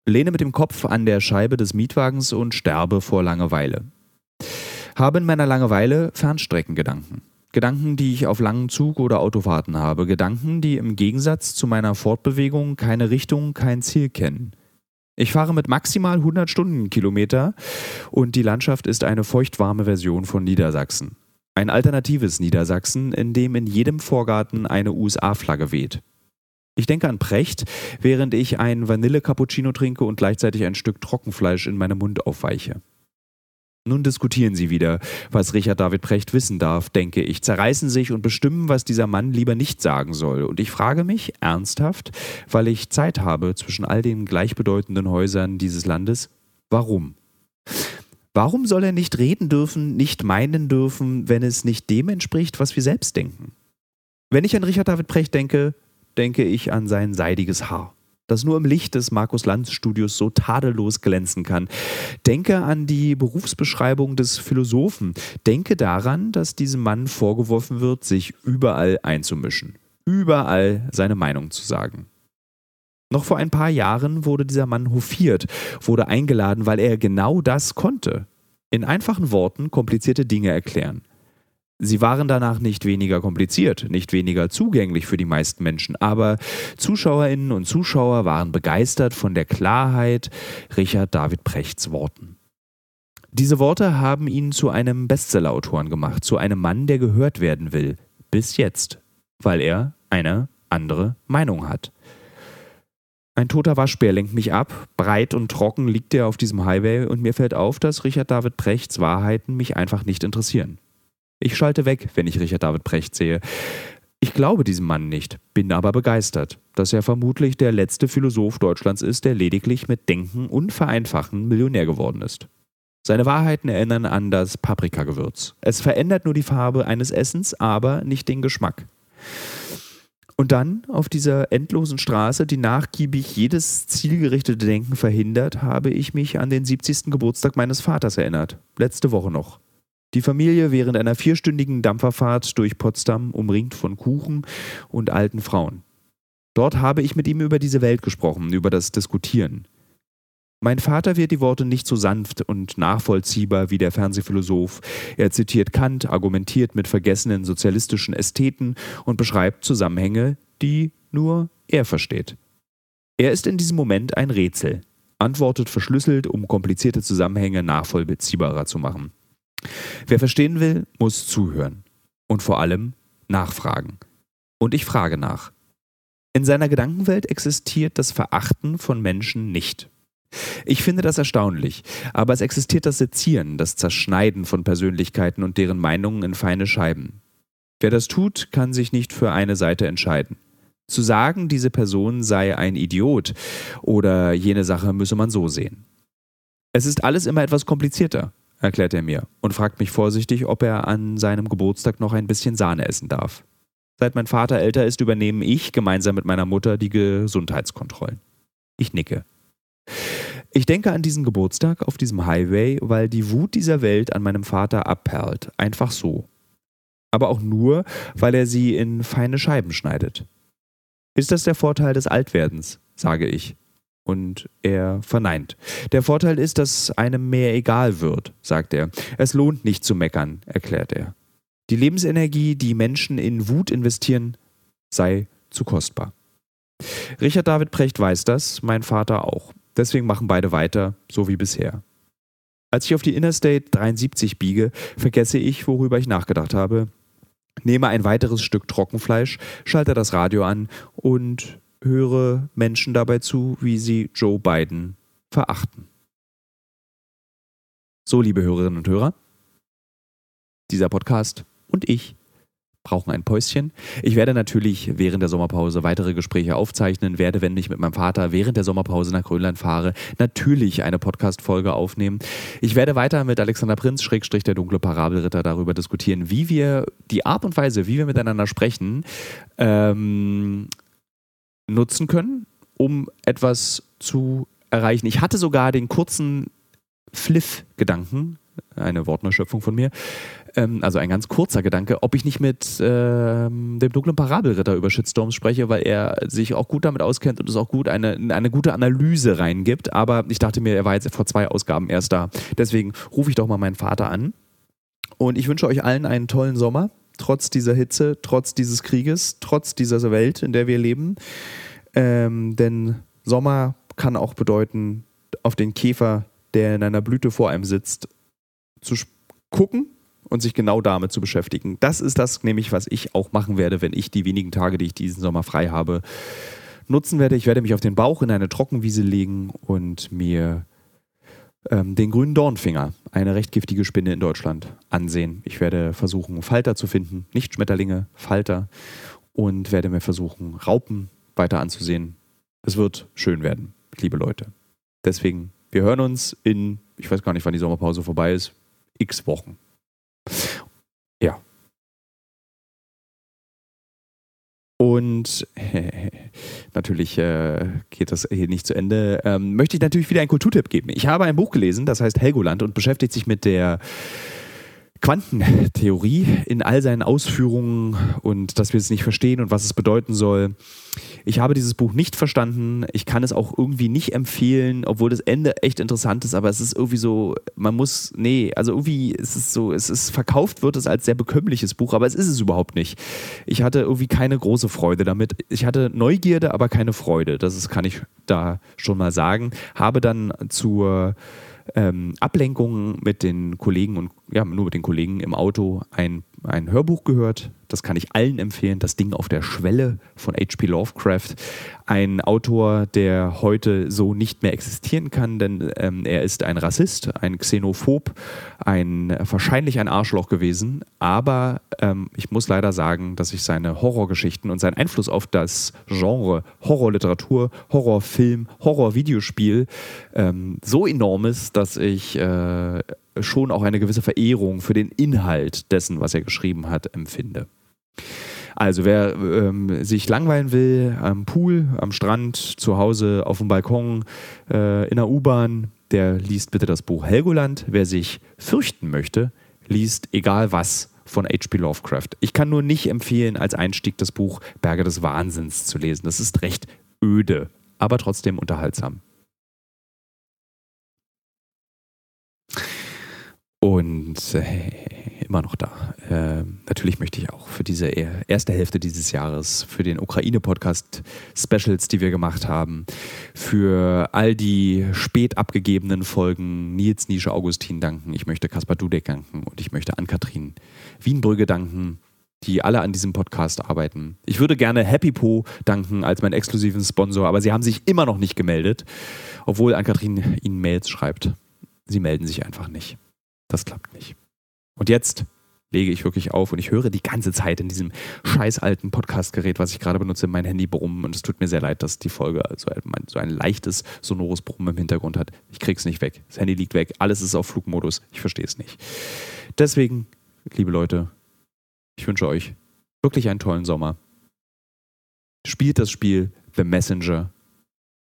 Lehne mit dem Kopf an der Scheibe des Mietwagens und sterbe vor Langeweile. Habe in meiner Langeweile Fernstreckengedanken. Gedanken, die ich auf langen Zug- oder Autofahrten habe. Gedanken, die im Gegensatz zu meiner Fortbewegung keine Richtung, kein Ziel kennen. Ich fahre mit maximal 100 Stundenkilometer und die Landschaft ist eine feuchtwarme Version von Niedersachsen. Ein alternatives Niedersachsen, in dem in jedem Vorgarten eine USA-Flagge weht. Ich denke an Precht, während ich ein Vanille-Cappuccino trinke und gleichzeitig ein Stück Trockenfleisch in meinem Mund aufweiche. Nun diskutieren sie wieder, was Richard David Precht wissen darf, denke ich, zerreißen sich und bestimmen, was dieser Mann lieber nicht sagen soll. Und ich frage mich ernsthaft, weil ich Zeit habe zwischen all den gleichbedeutenden Häusern dieses Landes, warum? Warum soll er nicht reden dürfen, nicht meinen dürfen, wenn es nicht dem entspricht, was wir selbst denken? Wenn ich an Richard David Precht denke, denke ich an sein seidiges Haar, das nur im Licht des Markus Lanz Studios so tadellos glänzen kann. Denke an die Berufsbeschreibung des Philosophen. Denke daran, dass diesem Mann vorgeworfen wird, sich überall einzumischen, überall seine Meinung zu sagen. Noch vor ein paar Jahren wurde dieser Mann hofiert, wurde eingeladen, weil er genau das konnte. In einfachen Worten komplizierte Dinge erklären. Sie waren danach nicht weniger kompliziert, nicht weniger zugänglich für die meisten Menschen, aber Zuschauerinnen und Zuschauer waren begeistert von der Klarheit Richard David Prechts Worten. Diese Worte haben ihn zu einem Bestsellerautoren gemacht, zu einem Mann, der gehört werden will, bis jetzt, weil er eine andere Meinung hat. Ein toter Waschbär lenkt mich ab. Breit und trocken liegt er auf diesem Highway und mir fällt auf, dass Richard David Prechts Wahrheiten mich einfach nicht interessieren. Ich schalte weg, wenn ich Richard David Precht sehe. Ich glaube diesem Mann nicht, bin aber begeistert, dass er vermutlich der letzte Philosoph Deutschlands ist, der lediglich mit Denken und Vereinfachen Millionär geworden ist. Seine Wahrheiten erinnern an das Paprikagewürz. Es verändert nur die Farbe eines Essens, aber nicht den Geschmack. Und dann, auf dieser endlosen Straße, die nachgiebig jedes zielgerichtete Denken verhindert, habe ich mich an den 70. Geburtstag meines Vaters erinnert. Letzte Woche noch. Die Familie während einer vierstündigen Dampferfahrt durch Potsdam, umringt von Kuchen und alten Frauen. Dort habe ich mit ihm über diese Welt gesprochen, über das Diskutieren. Mein Vater wird die Worte nicht so sanft und nachvollziehbar wie der Fernsehphilosoph. Er zitiert Kant, argumentiert mit vergessenen sozialistischen Ästheten und beschreibt Zusammenhänge, die nur er versteht. Er ist in diesem Moment ein Rätsel, antwortet verschlüsselt, um komplizierte Zusammenhänge nachvollziehbarer zu machen. Wer verstehen will, muss zuhören. Und vor allem nachfragen. Und ich frage nach. In seiner Gedankenwelt existiert das Verachten von Menschen nicht. Ich finde das erstaunlich, aber es existiert das Sezieren, das Zerschneiden von Persönlichkeiten und deren Meinungen in feine Scheiben. Wer das tut, kann sich nicht für eine Seite entscheiden. Zu sagen, diese Person sei ein Idiot oder jene Sache müsse man so sehen. Es ist alles immer etwas komplizierter erklärt er mir und fragt mich vorsichtig, ob er an seinem Geburtstag noch ein bisschen Sahne essen darf. Seit mein Vater älter ist, übernehme ich gemeinsam mit meiner Mutter die Gesundheitskontrollen. Ich nicke. Ich denke an diesen Geburtstag auf diesem Highway, weil die Wut dieser Welt an meinem Vater abperlt. Einfach so. Aber auch nur, weil er sie in feine Scheiben schneidet. Ist das der Vorteil des Altwerdens? sage ich. Und er verneint. Der Vorteil ist, dass einem mehr egal wird, sagt er. Es lohnt nicht zu meckern, erklärt er. Die Lebensenergie, die Menschen in Wut investieren, sei zu kostbar. Richard David Precht weiß das, mein Vater auch. Deswegen machen beide weiter, so wie bisher. Als ich auf die Interstate 73 biege, vergesse ich, worüber ich nachgedacht habe, nehme ein weiteres Stück Trockenfleisch, schalte das Radio an und höre Menschen dabei zu, wie sie Joe Biden verachten. So, liebe Hörerinnen und Hörer, dieser Podcast und ich brauchen ein Päuschen. Ich werde natürlich während der Sommerpause weitere Gespräche aufzeichnen, werde, wenn ich mit meinem Vater während der Sommerpause nach Grönland fahre, natürlich eine Podcast-Folge aufnehmen. Ich werde weiter mit Alexander Prinz, Schrägstrich der dunkle Parabelritter, darüber diskutieren, wie wir die Art und Weise, wie wir miteinander sprechen, ähm, nutzen können, um etwas zu erreichen. Ich hatte sogar den kurzen Fliff-Gedanken, eine Wortneuschöpfung von mir, ähm, also ein ganz kurzer Gedanke, ob ich nicht mit ähm, dem dunklen Parabelritter über Shitstorms spreche, weil er sich auch gut damit auskennt und es auch gut eine, eine gute Analyse reingibt. Aber ich dachte mir, er war jetzt vor zwei Ausgaben erst da. Deswegen rufe ich doch mal meinen Vater an. Und ich wünsche euch allen einen tollen Sommer trotz dieser Hitze, trotz dieses Krieges, trotz dieser Welt, in der wir leben. Ähm, denn Sommer kann auch bedeuten, auf den Käfer, der in einer Blüte vor einem sitzt, zu gucken und sich genau damit zu beschäftigen. Das ist das nämlich, was ich auch machen werde, wenn ich die wenigen Tage, die ich diesen Sommer frei habe, nutzen werde. Ich werde mich auf den Bauch in eine Trockenwiese legen und mir ähm, den grünen Dornfinger, eine recht giftige Spinne in Deutschland, ansehen. Ich werde versuchen, Falter zu finden, nicht Schmetterlinge, Falter und werde mir versuchen, Raupen weiter anzusehen. Es wird schön werden, liebe Leute. Deswegen, wir hören uns in, ich weiß gar nicht, wann die Sommerpause vorbei ist, x Wochen. Und <laughs> natürlich äh, geht das hier nicht zu Ende. Ähm, möchte ich natürlich wieder einen Kulturtipp geben. Ich habe ein Buch gelesen, das heißt Helgoland und beschäftigt sich mit der Quantentheorie in all seinen Ausführungen und dass wir es nicht verstehen und was es bedeuten soll. Ich habe dieses Buch nicht verstanden. Ich kann es auch irgendwie nicht empfehlen, obwohl das Ende echt interessant ist, aber es ist irgendwie so, man muss, nee, also irgendwie ist es so, es ist verkauft wird es als sehr bekömmliches Buch, aber es ist es überhaupt nicht. Ich hatte irgendwie keine große Freude damit. Ich hatte Neugierde, aber keine Freude. Das ist, kann ich da schon mal sagen. Habe dann zur ähm, Ablenkung mit den Kollegen und ja, nur mit den Kollegen im Auto ein ein Hörbuch gehört. Das kann ich allen empfehlen. Das Ding auf der Schwelle von H.P. Lovecraft. Ein Autor, der heute so nicht mehr existieren kann, denn ähm, er ist ein Rassist, ein Xenophob, ein wahrscheinlich ein Arschloch gewesen. Aber ähm, ich muss leider sagen, dass ich seine Horrorgeschichten und seinen Einfluss auf das Genre Horrorliteratur, Horrorfilm, Horrorvideospiel ähm, so enorm ist, dass ich äh, schon auch eine gewisse Verehrung für den Inhalt dessen, was er geschrieben hat, empfinde. Also wer ähm, sich langweilen will am Pool, am Strand, zu Hause, auf dem Balkon, äh, in der U-Bahn, der liest bitte das Buch Helgoland. Wer sich fürchten möchte, liest egal was von H.P. Lovecraft. Ich kann nur nicht empfehlen, als Einstieg das Buch Berge des Wahnsinns zu lesen. Das ist recht öde, aber trotzdem unterhaltsam. Äh, immer noch da. Äh, natürlich möchte ich auch für diese erste Hälfte dieses Jahres, für den Ukraine-Podcast-Specials, die wir gemacht haben, für all die spät abgegebenen Folgen Nils Nische Augustin danken. Ich möchte Kaspar Dudek danken und ich möchte Ann-Kathrin Wienbrügge danken die alle an diesem Podcast arbeiten. Ich würde gerne Happy Po danken als meinen exklusiven Sponsor, aber sie haben sich immer noch nicht gemeldet, obwohl Ann-Kathrin ihnen Mails schreibt. Sie melden sich einfach nicht. Das klappt nicht. Und jetzt lege ich wirklich auf und ich höre die ganze Zeit in diesem scheiß alten Podcastgerät, was ich gerade benutze, mein Handy brummen. Und es tut mir sehr leid, dass die Folge so ein, so ein leichtes, sonores Brummen im Hintergrund hat. Ich krieg's nicht weg. Das Handy liegt weg. Alles ist auf Flugmodus. Ich verstehe es nicht. Deswegen, liebe Leute, ich wünsche euch wirklich einen tollen Sommer. Spielt das Spiel The Messenger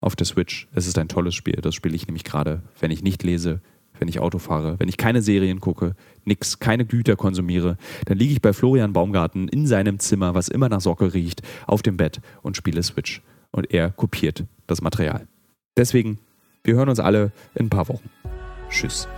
auf der Switch. Es ist ein tolles Spiel. Das spiele ich nämlich gerade, wenn ich nicht lese, wenn ich Auto fahre, wenn ich keine Serien gucke, nix, keine Güter konsumiere, dann liege ich bei Florian Baumgarten in seinem Zimmer, was immer nach Socke riecht, auf dem Bett und spiele Switch. Und er kopiert das Material. Deswegen, wir hören uns alle in ein paar Wochen. Tschüss.